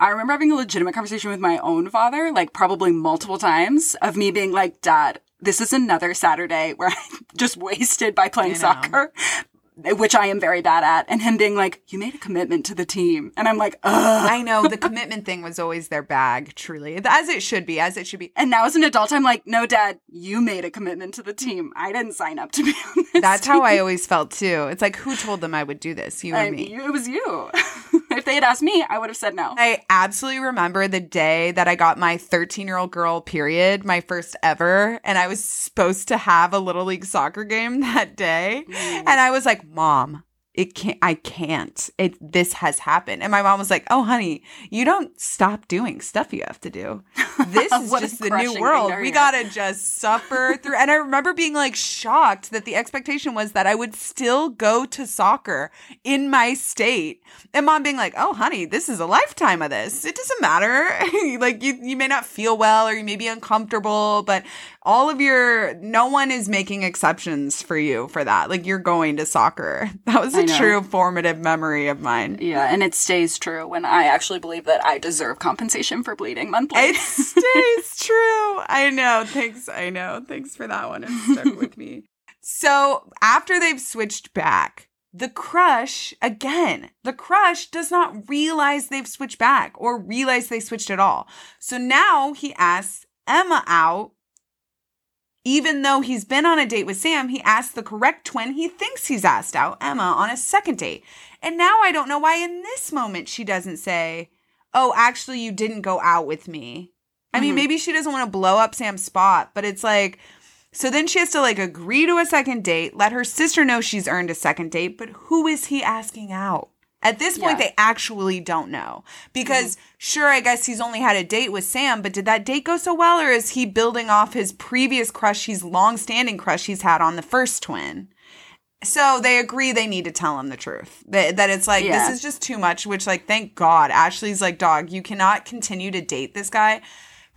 I remember having a legitimate conversation with my own father, like probably multiple times, of me being like, "Dad, this is another Saturday where I'm just wasted by playing soccer." Which I am very bad at, and him being like, "You made a commitment to the team," and I'm like, "Ugh." I know the commitment thing was always their bag, truly, as it should be, as it should be. And now as an adult, I'm like, "No, Dad, you made a commitment to the team. I didn't sign up to be on this." That's team. how I always felt too. It's like, who told them I would do this? You or I me? it was you. If they had asked me, I would have said no. I absolutely remember the day that I got my 13 year old girl period, my first ever, and I was supposed to have a little league soccer game that day. And I was like, Mom, it can't i can't. It this has happened. And my mom was like oh honey you don't stop doing stuff you have to do. This is just the new world. We gotta just suffer through. And i remember being like shocked that the expectation was that i would still go to soccer in my state. And mom being like oh honey this is a lifetime of this. It doesn't matter. Like you you may not feel well or you may be uncomfortable but all of your no one is making exceptions for you for that. Like you're going to soccer. That was a true formative memory of mine. Yeah, and it stays true when I actually believe that I deserve compensation for bleeding monthly. it stays true. I know. Thanks. I know. Thanks for that one. It stuck with me. So after they've switched back the crush again the crush does not realize they've switched back or realize they switched at all. So now he asks emma out even though he's been on a date with Sam, he asked the correct twin he thinks he's asked out, Emma, on a second date. And now I don't know why in this moment she doesn't say, Oh, actually, you didn't go out with me. I mean, Mhm. maybe she doesn't want to blow up Sam's spot, but it's like, so then she has to like agree to a second date, let her sister know she's earned a second date, but who is he asking out? At this point, Yeah. they actually don't know. Because, sure, I guess he's only had a date with Sam, but did that date go so well, or is he building off his previous crush, his long standing crush he's had on the first twin? So they agree they need to tell him the truth. That, that it's like, Yeah. this is just too much, which, like, thank God. Ashley's like, dog, you cannot continue to date this guy.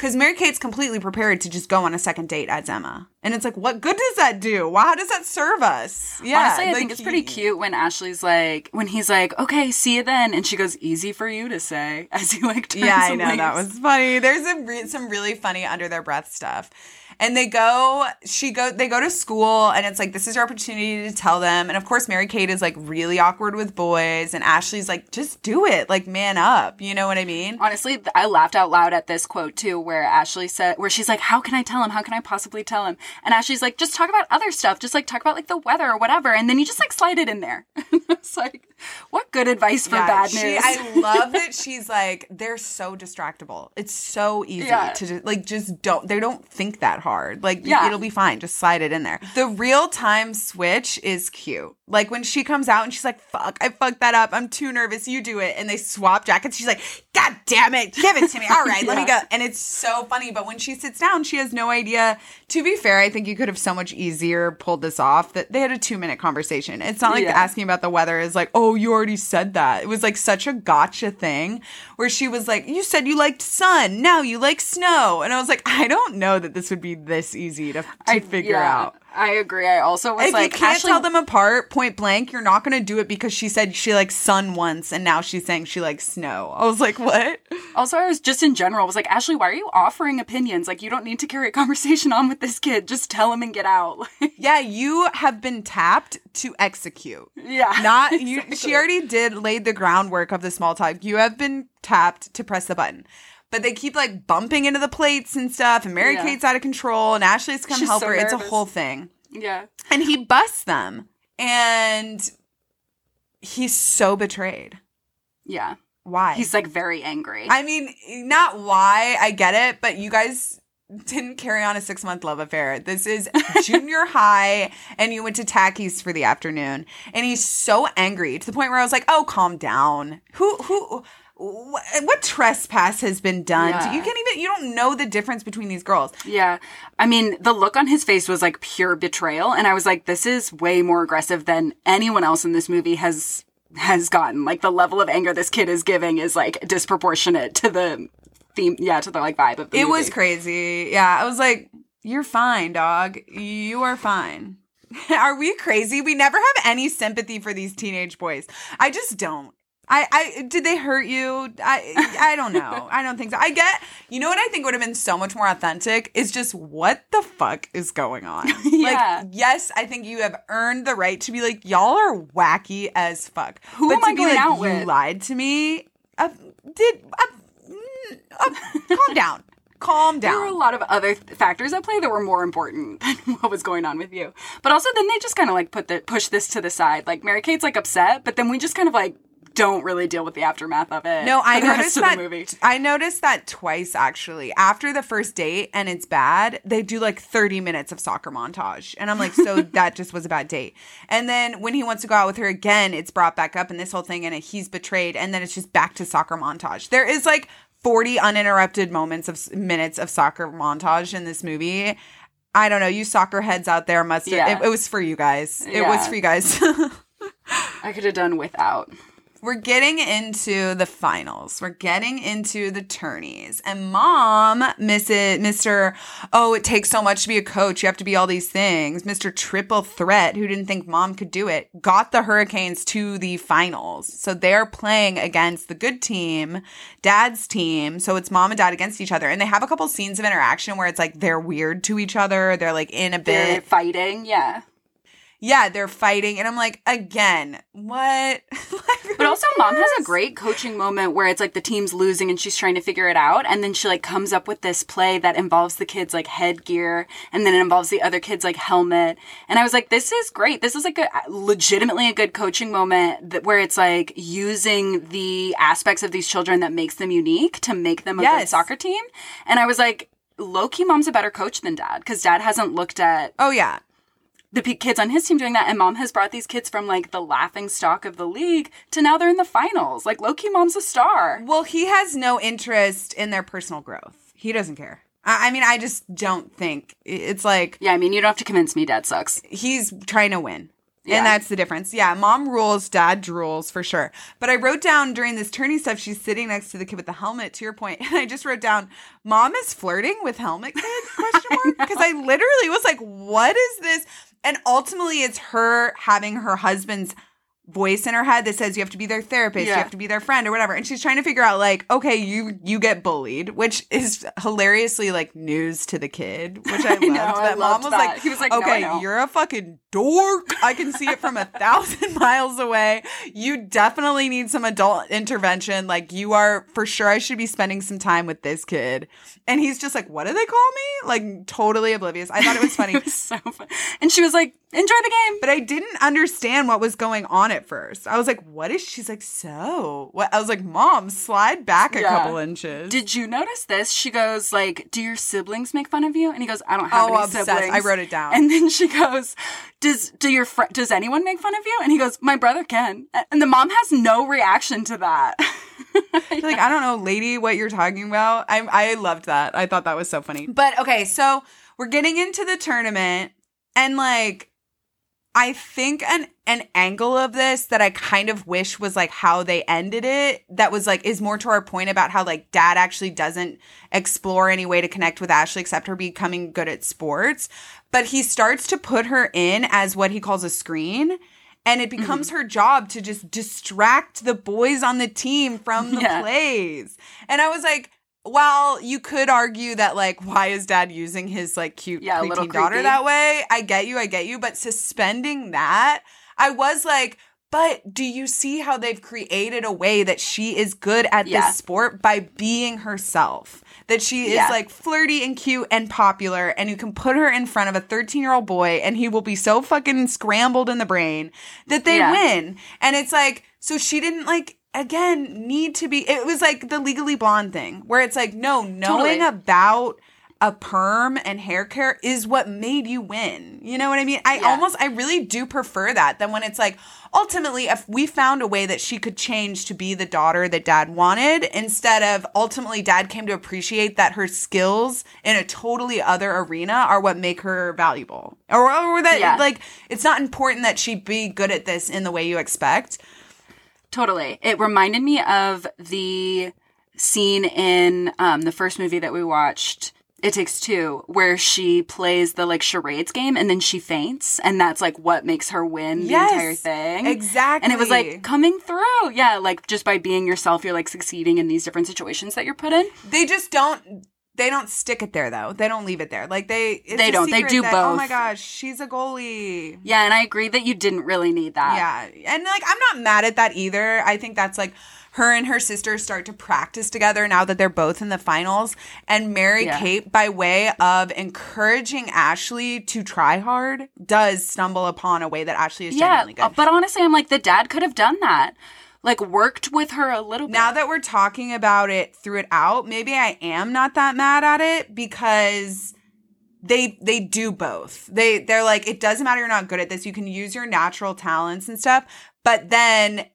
Because Mary Kate's completely prepared to just go on a second date as Emma. And it's like, what good does that do? Wow, how does that serve us? Yeah. Honestly, I like, think it's pretty cute when Ashley's like, when he's like, okay, see you then. And she goes, easy for you to say, as he like turns Yeah, I know that was funny. There's re- some really funny under their breath stuff. And they go, she go, they go to school, and it's like this is your opportunity to tell them. And of course, Mary Kate is like really awkward with boys, and Ashley's like, just do it, like man up. You know what I mean? Honestly, I laughed out loud at this quote too, where Ashley said, where she's like, "How can I tell him? How can I possibly tell him?" And Ashley's like, "Just talk about other stuff. Just like talk about like the weather or whatever." And then you just like slide it in there. it's like, what good advice for Yeah, bad she- news? I love that she's like they're so distractible. It's so easy Yeah. to just, like just don't they don't think that hard. Like Yeah. it'll be fine. Just slide it in there. The real time switch is cute. Like when she comes out and she's like, "Fuck, I fucked that up. I'm too nervous. You do it." And they swap jackets. She's like, "God damn it, give it to me. All right, let me go." And it's so funny. But when she sits down, she has no idea. To be fair, I think you could have so much easier pulled this off. That they had a two minute conversation. It's not like asking about the weather is like, "Oh, you already said that." It was like such a gotcha thing where she was like, "You said you liked sun. Now you like snow." And I was like, "I don't know that this would be this easy to, to I- figure yeah, out." I agree. I also was If like, you can't Ashley, tell them apart point blank, you're not going to do it because she said she likes sun once and now she's saying she likes snow. I was like, what? Also, I was just in general was like, Ashley, why are you offering opinions? Like, you don't need to carry a conversation on with this kid. Just tell him and get out. Yeah, you have been tapped to execute. yeah, Not you. Exactly. She already did laid the groundwork of the small talk. You have been tapped to press the button. But they keep like bumping into the plates and stuff, and Mary Yeah. Kate's out of control, and Ashley's come She's help so her. It's a whole thing. Yeah. And he busts them, and he's so betrayed. Yeah. Why? He's like very angry. I mean, not why, I get it, but you guys didn't carry on a six month love affair. This is junior high, and you went to Tacky's for the afternoon, and he's so angry to the point where I was like, oh, calm down. Who, who, what, what trespass has been done? Yeah. You can't even, you don't know the difference between these girls. yeah. I mean, the look on his face was like pure betrayal. And I was like, this is way more aggressive than anyone else in this movie has has gotten. Like the level of anger this kid is giving is like disproportionate to the theme yeah, to the like vibe of the It movie. was crazy. Yeah, I was like, you're fine, dog. You are fine. are we crazy? We never have any sympathy for these teenage boys. I just don't. I, I did they hurt you? I I don't know. I don't think so. I get you know what I think would have been so much more authentic is just what the fuck is going on. Yeah. Like yes, I think you have earned the right to be like y'all are wacky as fuck. Who but am to I be going like, out you with? lied to me. Uh, did uh, mm, uh, calm down. Calm down. There were a lot of other th- factors at play that were more important than what was going on with you. But also, then they just kind of like put the push this to the side. Like Mary Kate's like upset, but then we just kind of like don't really deal with the aftermath of it. No, I for the rest noticed that. I noticed that twice actually. After the first date and it's bad, they do like 30 minutes of soccer montage. And I'm like, so that just was a bad date. And then when he wants to go out with her again, it's brought back up and this whole thing and he's betrayed. And then it's just back to soccer montage. There is like 40 uninterrupted moments of minutes of soccer montage in this movie. I don't know. You soccer heads out there must have, Yeah. it, it was for you guys. It was for you guys. I could have done without. We're getting into the finals. We're getting into the tourneys. And mom, Mrs. Mr. Oh, it takes so much to be a coach. You have to be all these things. Mr. Triple Threat, who didn't think mom could do it, got the Hurricanes to the finals. So they're playing against the good team, dad's team. So it's mom and dad against each other. And they have a couple scenes of interaction where it's like they're weird to each other. They're like in a They're bit. fighting, yeah. Yeah, they're fighting. And I'm like, again, what? But also, mom has a great coaching moment where it's like the team's losing and she's trying to figure it out. And then she like comes up with this play that involves the kids like headgear and then it involves the other kids like helmet. And I was like, this is great. This is like a legitimately a good coaching moment that, where it's like using the aspects of these children that makes them unique to make them a good soccer team. And I was like, low key, mom's a better coach than dad because dad hasn't looked at oh, yeah. The p- kids on his team doing that, and mom has brought these kids from like the laughing stock of the league to now they're in the finals. Like low key, mom's a star. Well, he has no interest in their personal growth. He doesn't care. I I mean, I just don't think it's like Yeah, I mean, you don't have to convince me dad sucks. he's trying to win. Yeah. And that's the difference. Yeah, mom rules, dad drools for sure. But I wrote down during this tourney stuff, she's sitting next to the kid with the helmet, to your point, and I just wrote down, Mom is flirting with helmet kid? Question mark. Because I literally was like, what is this? And ultimately it's her having her husband's voice in her head that says you have to be their therapist, you have to be their friend or whatever. And she's trying to figure out like, okay, you you get bullied, which is hilariously like news to the kid, which I loved. know, that I mom was that. like, He was like, okay, know." you're a fucking dork. I can see it from a thousand miles away. You definitely need some adult intervention. Like you are for sure. I should be spending some time with this kid. And he's just like, what do they call me? Like totally oblivious. I thought it was funny. It was so fun. And she was like, enjoy the game. But I didn't understand what was going on at first. I was like, what is she's like, so what I was like, Mom, slide back a Yeah. couple inches. Did you notice this? She goes like, "Do your siblings make fun of you?" And he goes, "I don't have Oh, any obsessed. siblings." I wrote it down. And then she goes, "Does do your fr- does anyone make fun of you?" And he goes, "My brother can." And the mom has no reaction to that. like I don't know, lady, what you're talking about. I I loved that. I thought that was so funny. But okay, so we're getting into the tournament, and like, I think an an angle of this that I kind of wish was like how they ended it. That was like is more to our point about how like dad actually doesn't explore any way to connect with Ashley except her becoming good at sports, but he starts to put her in as what he calls a screen. And it mm-hmm. becomes her job to just distract the boys on the team from the Yeah. plays. And I was like, well, you could argue that like, why is dad using his like cute Yeah, little preteen daughter that way? I get you, I get you. But suspending that, I was like, but do you see how they've created a way that she is good at Yeah. this sport by being herself? That she is Yeah. like flirty and cute and popular, and you can put her in front of a 13 year old boy, and he will be so fucking scrambled in the brain that they win. And it's like, so she didn't like, again, need to be, it was like the legally blonde thing, where it's like, no, knowing Totally. about a perm and hair care is what made you win. You know what I mean? I Yeah. almost, I really do prefer that than when it's like, ultimately, if we found a way that she could change to be the daughter that dad wanted, instead of ultimately dad came to appreciate that her skills in a totally other arena are what make her valuable. Or, or that, Yeah. like, it's not important that she be good at this in the way you expect. Totally. It reminded me of the scene in um, the first movie that we watched, It Takes Two, where she plays the like charades game and then she faints, and that's like what makes her win Yes, the entire thing. exactly. And it was like coming through. Yeah, like just by being yourself, you're like succeeding in these different situations that you're put in. they just don't they don't stick it there though they don't leave it there like they it's They don't. They do that, oh my gosh she's a goalie Yeah, and I agree that you didn't really need that. yeah and like i'm not mad at that either i think that's like her and her sister start to practice together now that they're both in the finals and mary Yeah. kate by way of encouraging ashley to try hard does stumble upon a way that ashley is Yeah, genuinely good uh, but honestly, I'm like the dad could have done that. Like worked with her a little bit. Now that we're talking about it through it out, maybe I am not that mad at it because they they do both. They they're like it doesn't matter you're not good at this. You can use your natural talents and stuff, but then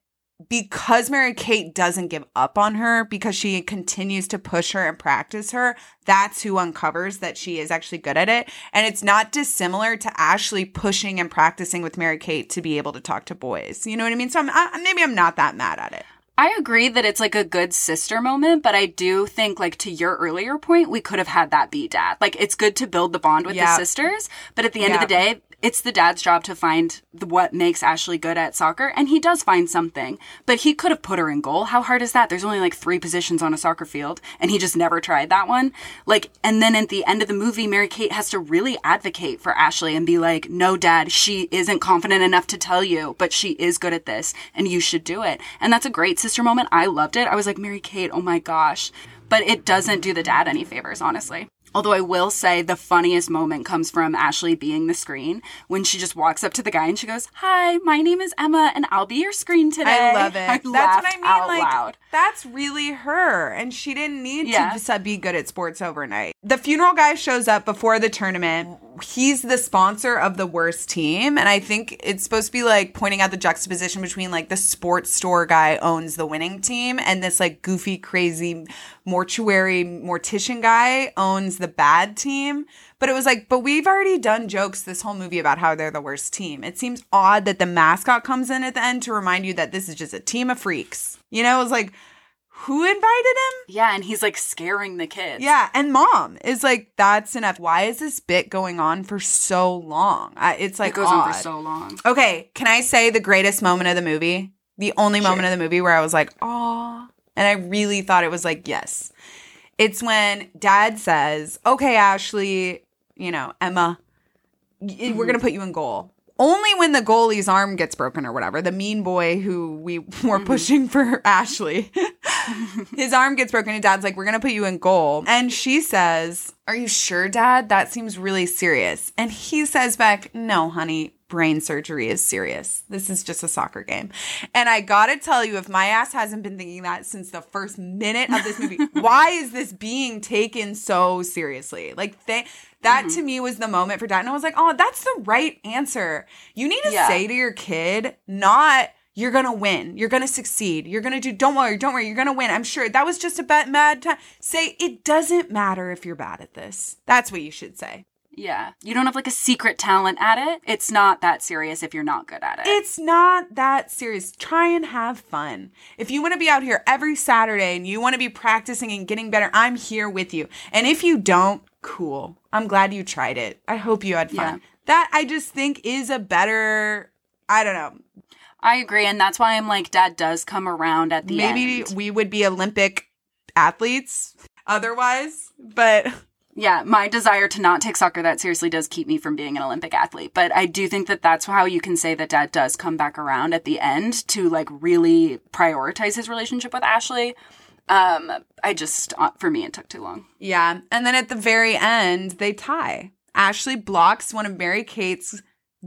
because Mary Kate doesn't give up on her because she continues to push her and practice her, that's who uncovers that she is actually good at it. And it's not dissimilar to Ashley pushing and practicing with Mary Kate to be able to talk to boys. You know what I mean? So I'm, I, maybe I'm not that mad at it. I agree that it's like a good sister moment, but I do think, like, to your earlier point, we could have had that be dad. Like, it's good to build the bond with Yep. the sisters, but at the end of the day, it's the dad's job to find the, what makes Ashley good at soccer, and he does find something. But he could have put her in goal. How hard is that? There's only like three positions on a soccer field, and he just never tried that one. Like, and then at the end of the movie, Mary Kate has to really advocate for Ashley and be like, "No, Dad, she isn't confident enough to tell you, but she is good at this, and you should do it." And that's a great sister moment. I loved it. I was like, Mary Kate, oh my gosh. But it doesn't do the dad any favors, honestly. Although I will say the funniest moment comes from Ashley being the screen when she just walks up to the guy and she goes, Hi, my name is Emma and I'll be your screen today. I love it. I that's what I mean. out like loud. that's really her, and she didn't need Yeah. to just be good at sports overnight. The funeral guy shows up before the tournament. He's the sponsor of the worst team, and I think it's supposed to be like pointing out the juxtaposition between like the sports store guy owns the winning team, and this like goofy, crazy mortuary mortician guy owns the bad team. But it was like, but we've already done jokes this whole movie about how they're the worst team. It seems odd that the mascot comes in at the end to remind you that this is just a team of freaks. You know, it was like, who invited him? Yeah, and he's like scaring the kids. Yeah, and mom is like, that's enough. Why is this bit going on for so long? I, it's like It goes on for so long. Okay, can I say the greatest moment of the movie? The only moment of the movie where I was like, "Aw," and I really thought it was like, "Yes." It's when Dad says, "Okay, Ashley, you know Emma, we're gonna mm-hmm. put you in goal." Only when the goalie's arm gets broken or whatever, the mean boy who we were mm-hmm. pushing for Ashley, his arm gets broken, and Dad's like, "We're gonna put you in goal," and she says, "Are you sure, Dad? That seems really serious." And he says back, "No, honey." Brain surgery is serious. This is just a soccer game. And I gotta tell you, if my ass hasn't been thinking that since the first minute of this movie, why is this being taken so seriously? Like, they, that mm-hmm. to me was the moment for dad. And I was like, oh, that's the right answer. You need to Yeah. say to your kid, not, you're gonna win. You're gonna succeed. You're gonna do. Don't worry. Don't worry. You're gonna win. I'm sure that was just a bad, mad time. Say it doesn't matter if you're bad at this. That's what you should say. Yeah. You don't have like a secret talent at it. It's not that serious if you're not good at it. It's not that serious. Try and have fun. If you want to be out here every Saturday and you want to be practicing and getting better, I'm here with you. And if you don't, cool. I'm glad you tried it. I hope you had fun. Yeah. That I just think is a better. I don't know. I agree. And that's why I'm like, dad does come around at the end. Maybe end. we would be Olympic athletes otherwise, but Yeah, my desire to not take soccer that seriously does keep me from being an Olympic athlete. But I do think that that's how you can say that dad does come back around at the end to like really prioritize his relationship with Ashley. Um, I just, uh, for me, it took too long. Yeah. And then at the very end, they tie. Ashley blocks one of Mary Kate's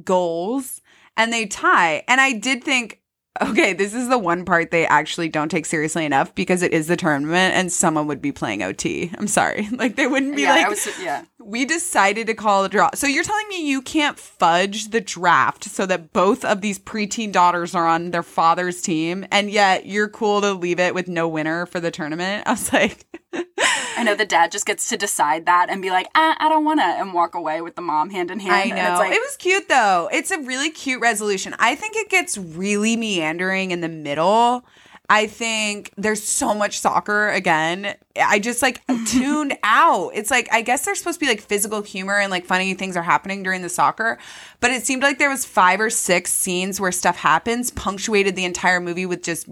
goals and they tie. And I did think, okay, this is the one part they actually don't take seriously enough because it is the tournament and someone would be playing OT. I'm sorry. Like they wouldn't be yeah, like, I was, yeah. We decided to call a draw. So you're telling me you can't fudge the draft so that both of these preteen daughters are on their father's team and yet you're cool to leave it with no winner for the tournament? I was like, I know the dad just gets to decide that and be like, ah, I don't want to, and walk away with the mom hand in hand. I know. like, it was cute though. It's a really cute resolution. I think it gets really meandering in the middle. I think there's so much soccer again. I just like tuned out. It's like I guess there's supposed to be like physical humor and like funny things are happening during the soccer, but it seemed like there was five or six scenes where stuff happens, punctuated the entire movie with just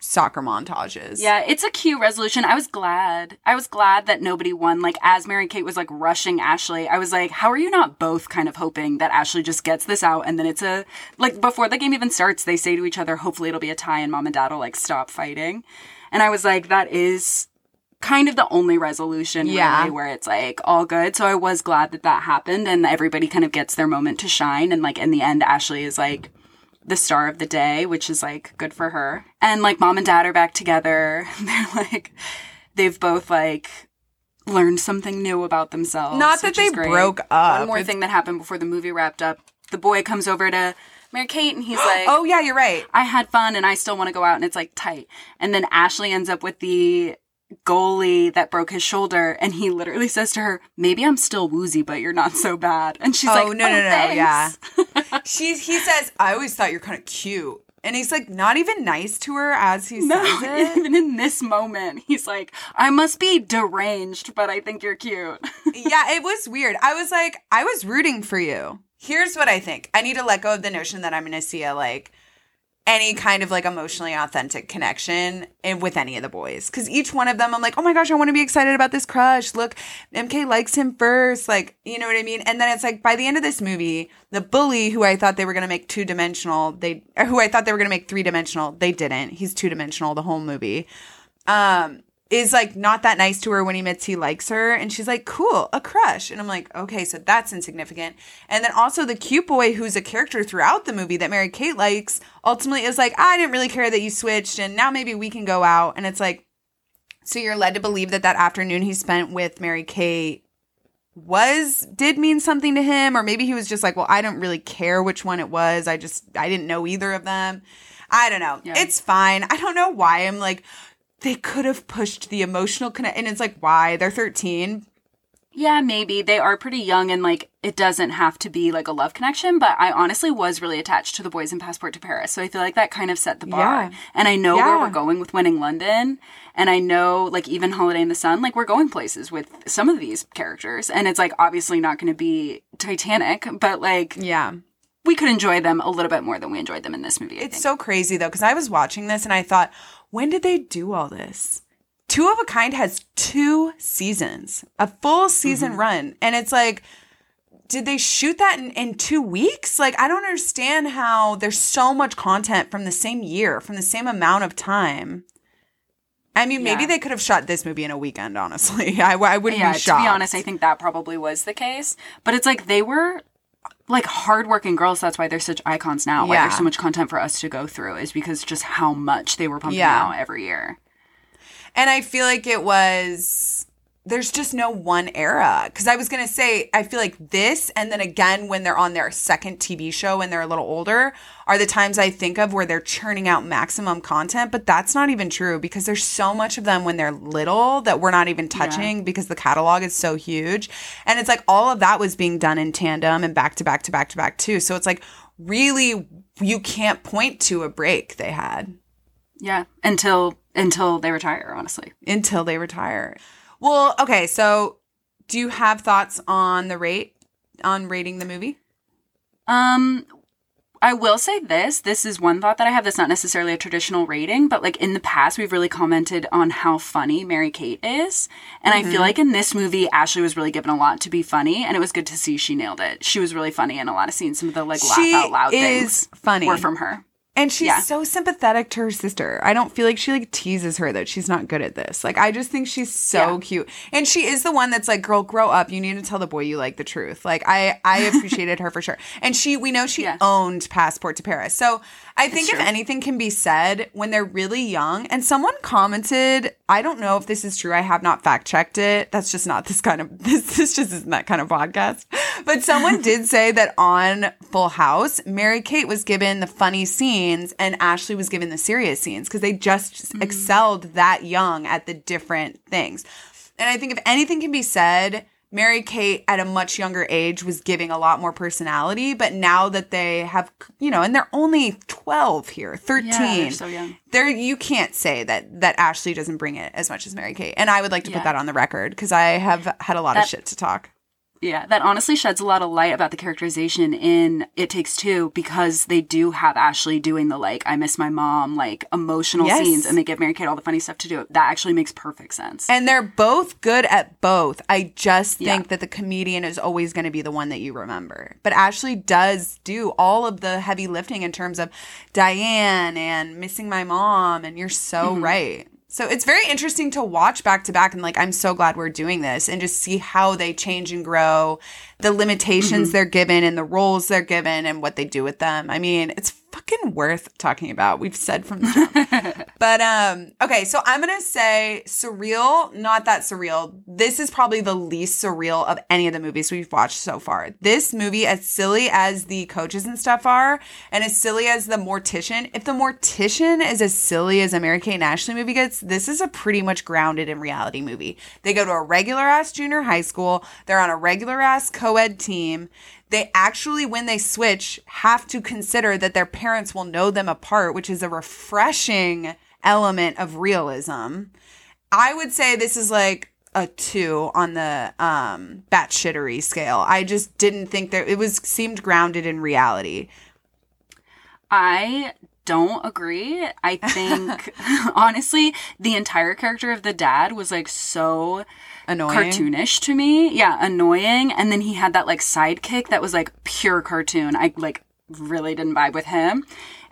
soccer montages. Yeah, it's a cute resolution. I was glad. I was glad that nobody won. Like, as Mary Kate was like rushing Ashley, I was like, how are you not both kind of hoping that Ashley just gets this out and then it's a, like, before the game even starts, they say to each other, hopefully it'll be a tie and mom and dad will like stop fighting. And I was like, that is kind of the only resolution Yeah. really where it's like all good. So I was glad that that happened and everybody kind of gets their moment to shine. And like in the end, Ashley is like, the star of the day, which is like good for her. And like mom and dad are back together. They're like, they've both like learned something new about themselves. Not that they broke up. One more It's- thing that happened before the movie wrapped up. The boy comes over to Mary Kate and he's like, Oh yeah, you're right. I had fun and I still want to go out and it's like tight. And then Ashley ends up with the goalie that broke his shoulder and he literally says to her, Maybe I'm still woozy, but you're not so bad. And she's like, Oh, like, no, no, "Oh, no, thanks." yeah. She's he says, I always thought you're kind of cute. And he's like not even nice to her as he No, says it. even in this moment, he's like, I must be deranged, but I think you're cute. yeah, it was weird. I was like, I was rooting for you. Here's what I think. I need to let go of the notion that I'm gonna see a like any kind of like emotionally authentic connection with any of the boys. Cause each one of them, I'm like, oh my gosh, I want to be excited about this crush. Look, MK likes him first. Like, you know what I mean? And then it's like by the end of this movie, the bully who I thought they were going to make two dimensional, they, who I thought they were going to make three dimensional, they didn't. He's two dimensional the whole movie. Um, is like not that nice to her when he admits he likes her and she's like cool a crush. And i'm like okay so that's insignificant. And then also the cute boy who's a character throughout the movie that mary kate likes ultimately is like i didn't really care that you switched and now maybe we can go out. And it's like so you're led to believe that that afternoon he spent with mary kate was did mean something to him? Or maybe he was just like well i don't really care which one it was. I just i didn't know either of them. I don't know. Yeah. it's fine. I don't know why i'm like they could have pushed the emotional connect and it's like why they're 13 Yeah, maybe. They are pretty young and like it doesn't have to be like a love connection, but I honestly was really attached to the boys in Passport to Paris. So I feel like that kind of set the bar. Yeah. And I know where we're going with winning London. And I know like even Holiday in the Sun, like we're going places with some of these characters. And it's like obviously not going to be Titanic, but like yeah we could enjoy them a little bit more than we enjoyed them in this movie. I it's think. so crazy though because i was watching this and i thought when did they do all this two of a kind has two seasons a full season Mm-hmm. run and it's like did they shoot that in, in two weeks like i don't understand how there's so much content from the same year from the same amount of time I mean, maybe Yeah. they could have shot this movie in a weekend. Honestly, I, I wouldn't yeah, be shocked. to be honest, I think that probably was the case. But it's like they were like hardworking girls. That's why they're such icons now. Why Yeah. there's so much content for us to go through is because just how much they were pumping Yeah. out every year. And I feel like it was there's just no one era cuz I was going to say I feel like this and then again when they're on their second TV show and they're a little older are the times I think of where they're churning out maximum content, but that's not even true because there's so much of them when they're little that we're not even touching because the catalog is so huge. And it's like all of that was being done in tandem and back to back to back to back too. So it's like really you can't point to a break they had. Yeah, until until they retire. Honestly, until they retire. Well, okay, so do you have thoughts on the rate on rating the movie? um. I will say this. This is one thought that I have that's not necessarily a traditional rating, but like in the past, we've really commented on how funny Mary Kate is. And I Mm-hmm. feel like in this movie, Ashley was really given a lot to be funny, and it was good to see she nailed it. She was really funny in a lot of scenes. Some of the like laugh out loud things funny. were from her. And she's Yeah. so sympathetic to her sister. I don't feel like she like teases her that she's not good at this. Like I just think she's so Yeah. cute. And she is the one that's like, girl, grow up. You need to tell the boy you like the truth. Like I I appreciated her for sure. And she we know she Yeah. owned Passport to Paris. So I think if anything can be said when they're really young, and someone commented, I don't know if this is true. I have not fact checked it. That's just not this kind of this this just isn't that kind of podcast. But someone did say that on Full House, Mary Kate was given the funny scenes and Ashley was given the serious scenes because they just mm. excelled that young at the different things. And I think if anything can be said, Mary Kate at a much younger age was giving a lot more personality, but now that they have, you know, and they're only 12 here, 13. Yeah, they're so young. There you can't say that that Ashley doesn't bring it as much as Mary Kate. And I would like to Yeah. put that on the record because I have had a lot of shit to talk. Yeah, that honestly sheds a lot of light about the characterization in It Takes Two because they do have Ashley doing the like, I miss my mom, like emotional Yes. scenes, and they give Mary Kate all the funny stuff to do. That actually makes perfect sense. And they're both good at both. I just Yeah. think that the comedian is always going to be the one that you remember. But Ashley does do all of the heavy lifting in terms of Diane and missing my mom. And you're so Mm-hmm. right. So it's very interesting to watch back to back. And like, I'm so glad we're doing this and just see how they change and grow, the limitations Mm-hmm. they're given and the roles they're given and what they do with them. I mean, it's fucking worth talking about. We've said from the jump. but um okay, so I'm going to say surreal, not that surreal. This is probably the least surreal of any of the movies we've watched so far. This movie as silly as the coaches and stuff are and as silly as the mortician, if the mortician is as silly as a Mary Kate and Ashley movie gets, this is a pretty much grounded in reality movie. They go to a regular ass junior high school, they're on a regular ass co-ed team they actually, when they switch, have to consider that their parents will know them apart, which is a refreshing element of realism. I would say this is like a two on the um batshittery scale. I just didn't think that it was seemed grounded in reality. I don't agree. I think honestly, the entire character of the dad was like so Annoying. cartoonish to me. Yeah, annoying. And then he had that like sidekick that was like pure cartoon. I like really didn't vibe with him.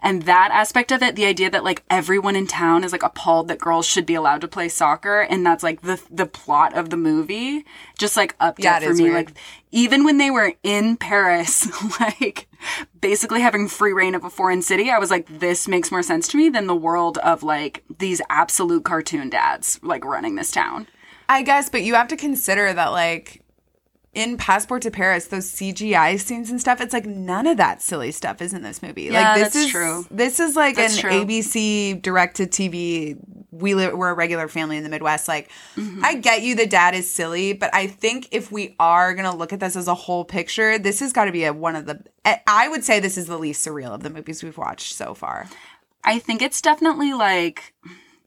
And that aspect of it, the idea that like everyone in town is like appalled that girls should be allowed to play soccer, and that's like the the plot of the movie, just like upped Yeah, it it for is me. weird. Like even when they were in Paris, like basically having free reign of a foreign city, I was like, this makes more sense to me than the world of like these absolute cartoon dads like running this town. I guess, but you have to consider that like in Passport to Paris, those CGI scenes and stuff, it's like none of that silly stuff is in this movie. Yeah, like this that's is true. this is like That's an true. ABC directed TV. We live, we're a regular family in the Midwest. Like, Mm-hmm. I get you, the dad is silly, but I think if we are gonna look at this as a whole picture, this has got to be a, one of the. I would say this is the least surreal of the movies we've watched so far. I think it's definitely like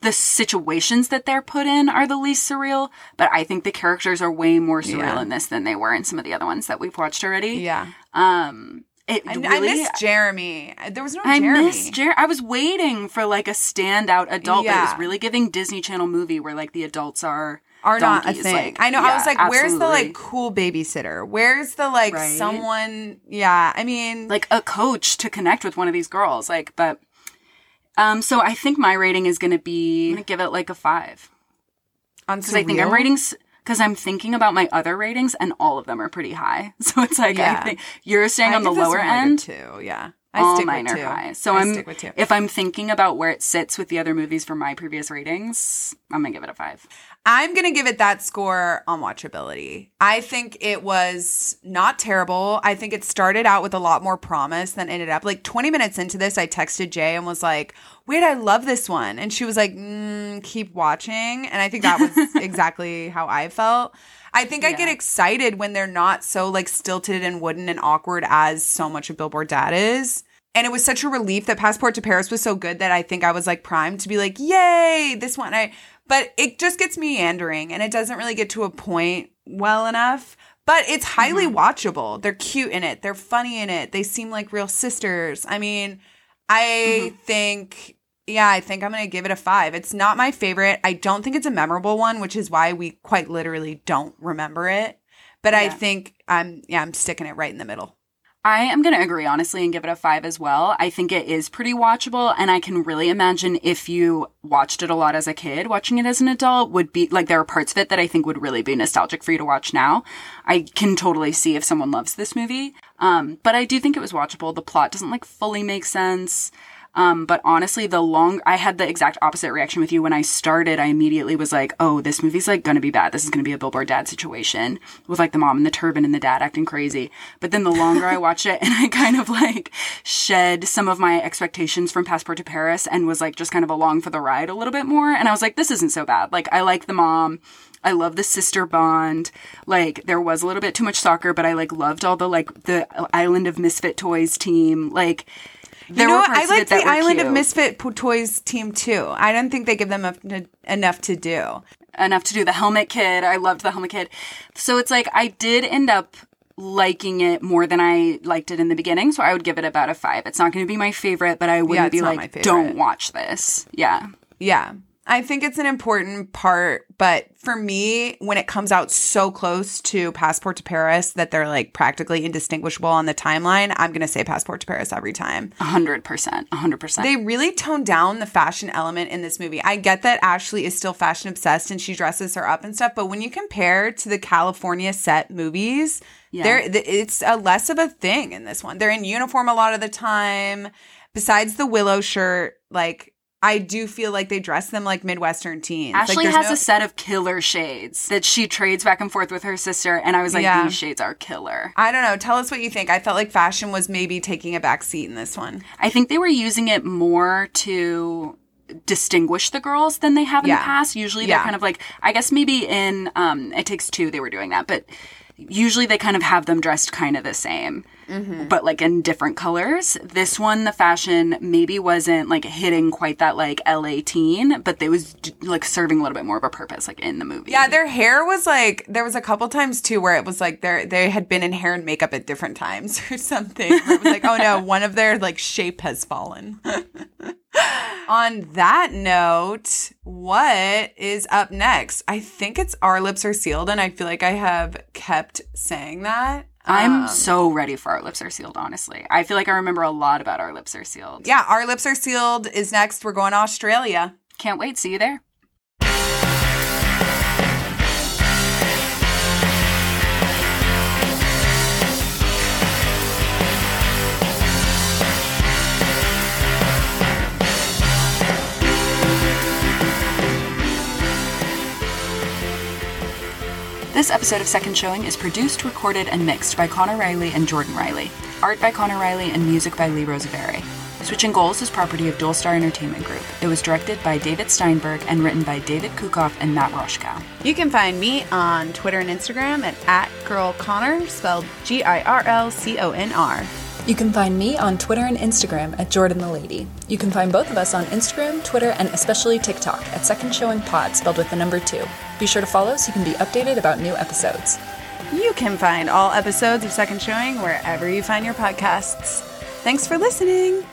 the situations that they're put in are the least surreal, but I think the characters are way more surreal Yeah. in this than they were in some of the other ones that we've watched already. Yeah, Um, it I, really, I miss Jeremy. There was no I Jeremy. miss Jer- I was waiting for like a standout adult, but it was really giving Disney Channel movie where like the adults are are not a thing. like- I know. I was like, where's the like cool babysitter? Where's the like Right. someone? Yeah, I mean, like a coach to connect with one of these girls? Like, but um, so I think my rating is going to be I'm gonna give it like a five. on because I think I'm rating because I'm thinking about my other ratings and all of them are pretty high. So it's like Yeah. I think you're staying I on the lower one, like, a end. Too, Yeah, I all stick mine with are two. high. So I am stick with two. if I'm thinking about where it sits with the other movies from my previous ratings, I'm gonna give it a five. I'm going to give it that score on watchability. I think it was not terrible. I think it started out with a lot more promise than ended up. Like 20 minutes into this, I texted Jay and was like, wait, I love this one. And she was like, mm, keep watching. And I think that was exactly how I felt. I think I get excited when they're not so like stilted and wooden and awkward as so much of Billboard Dad is. And it was such a relief that Passport to Paris was so good that I think I was like primed to be like, yay, this one. I but it just gets meandering and it doesn't really get to a point well enough. But it's highly mm-hmm. watchable. They're cute in it. They're funny in it. They seem like real sisters. I mean, I mm-hmm. think yeah, I think I'm going to give it a 5. It's not my favorite. I don't think it's a memorable one, which is why we quite literally don't remember it. But I think I'm yeah, I'm sticking it right in the middle. I am going to agree honestly and give it a five as well. I think it is pretty watchable, and I can really imagine if you watched it a lot as a kid, watching it as an adult would be like there are parts of it that I think would really be nostalgic for you to watch now. I can totally see if someone loves this movie. Um, but I do think it was watchable. The plot doesn't like fully make sense. Um, but honestly, the long I had the exact opposite reaction with you when I started. I immediately was like, "Oh, this movie's like gonna be bad. This is gonna be a Billboard Dad situation with like the mom and the turban and the dad acting crazy." But then the longer I watched it, and I kind of like shed some of my expectations from Passport to Paris, and was like just kind of along for the ride a little bit more. And I was like, "This isn't so bad. Like, I like the mom." I love the sister bond. Like there was a little bit too much soccer, but I like loved all the like the Island of Misfit Toys team. Like there you know what? I like the Island of. Misfit Toys team too. I don't think they give them a, enough to do. enough to do the Helmet Kid. I loved the Helmet Kid. So it's like I did end up liking it more than I liked it in the beginning. So I would give it about a five. It's not going to be my favorite, but I wouldn't it's be like, don't watch this. Yeah. Yeah. I think it's an important part, but for me, when it comes out so close to Passport to Paris that they're like practically indistinguishable on the timeline, I'm going to say Passport to Paris every time. A hundred percent. A hundred percent. They really toned down the fashion element in this movie. I get that Ashley is still fashion obsessed and she dresses her up and stuff, but when you compare to the California set movies, Yeah. there it's a less of a thing in this one. They're in uniform a lot of the time. besides the willow shirt, like I do feel like they dress them like Midwestern teens. Like, Ashley there's has no- a set of killer shades that she trades back and forth with her sister, and I was like, Yeah. these shades are killer. I don't know. Tell us what you think. I felt like fashion was maybe taking a back seat in this one. I think they were using it more to distinguish the girls than they have in Yeah. the past. Usually they're Yeah. kind of like I guess maybe in um It Takes Two they were doing that, but usually they kind of have them dressed kind of the same. Mm-hmm. But like in different colors. This one, the fashion maybe wasn't like hitting quite that like LA teen, but they was like serving a little bit more of a purpose, like in the movie. Yeah, their hair was like there was a couple times too where it was like they they had been in hair and makeup at different times or something. It was like, oh no, one of their like shape has fallen. On that note, what is up next? I think it's Our Lips Are Sealed, and I feel like I have kept saying that. I'm Um, so ready for Our Lips Are Sealed, honestly. I feel like I remember a lot about Our Lips Are Sealed. yeah, Our Lips Are Sealed is next. We're going to Australia. Can't wait. See you there. This episode of Second Showing is produced, recorded, and mixed by Connor Riley and Jordan Riley. Art by Connor Riley and music by Lee Rosevere. Switching Goals is property of Dualstar Entertainment Group. It was directed by David Steinberg and written by David Kukoff and Matt Roshkow. You can find me on Twitter and Instagram at, at girlconnor, spelled G I R L C O N R. You can find me on Twitter and Instagram at Jordan the Lady. You can find both of us on Instagram, Twitter, and especially TikTok at Second Showing Pod, spelled with the number two. Be sure to follow so you can be updated about new episodes. You can find all episodes of Second Showing wherever you find your podcasts. Thanks for listening.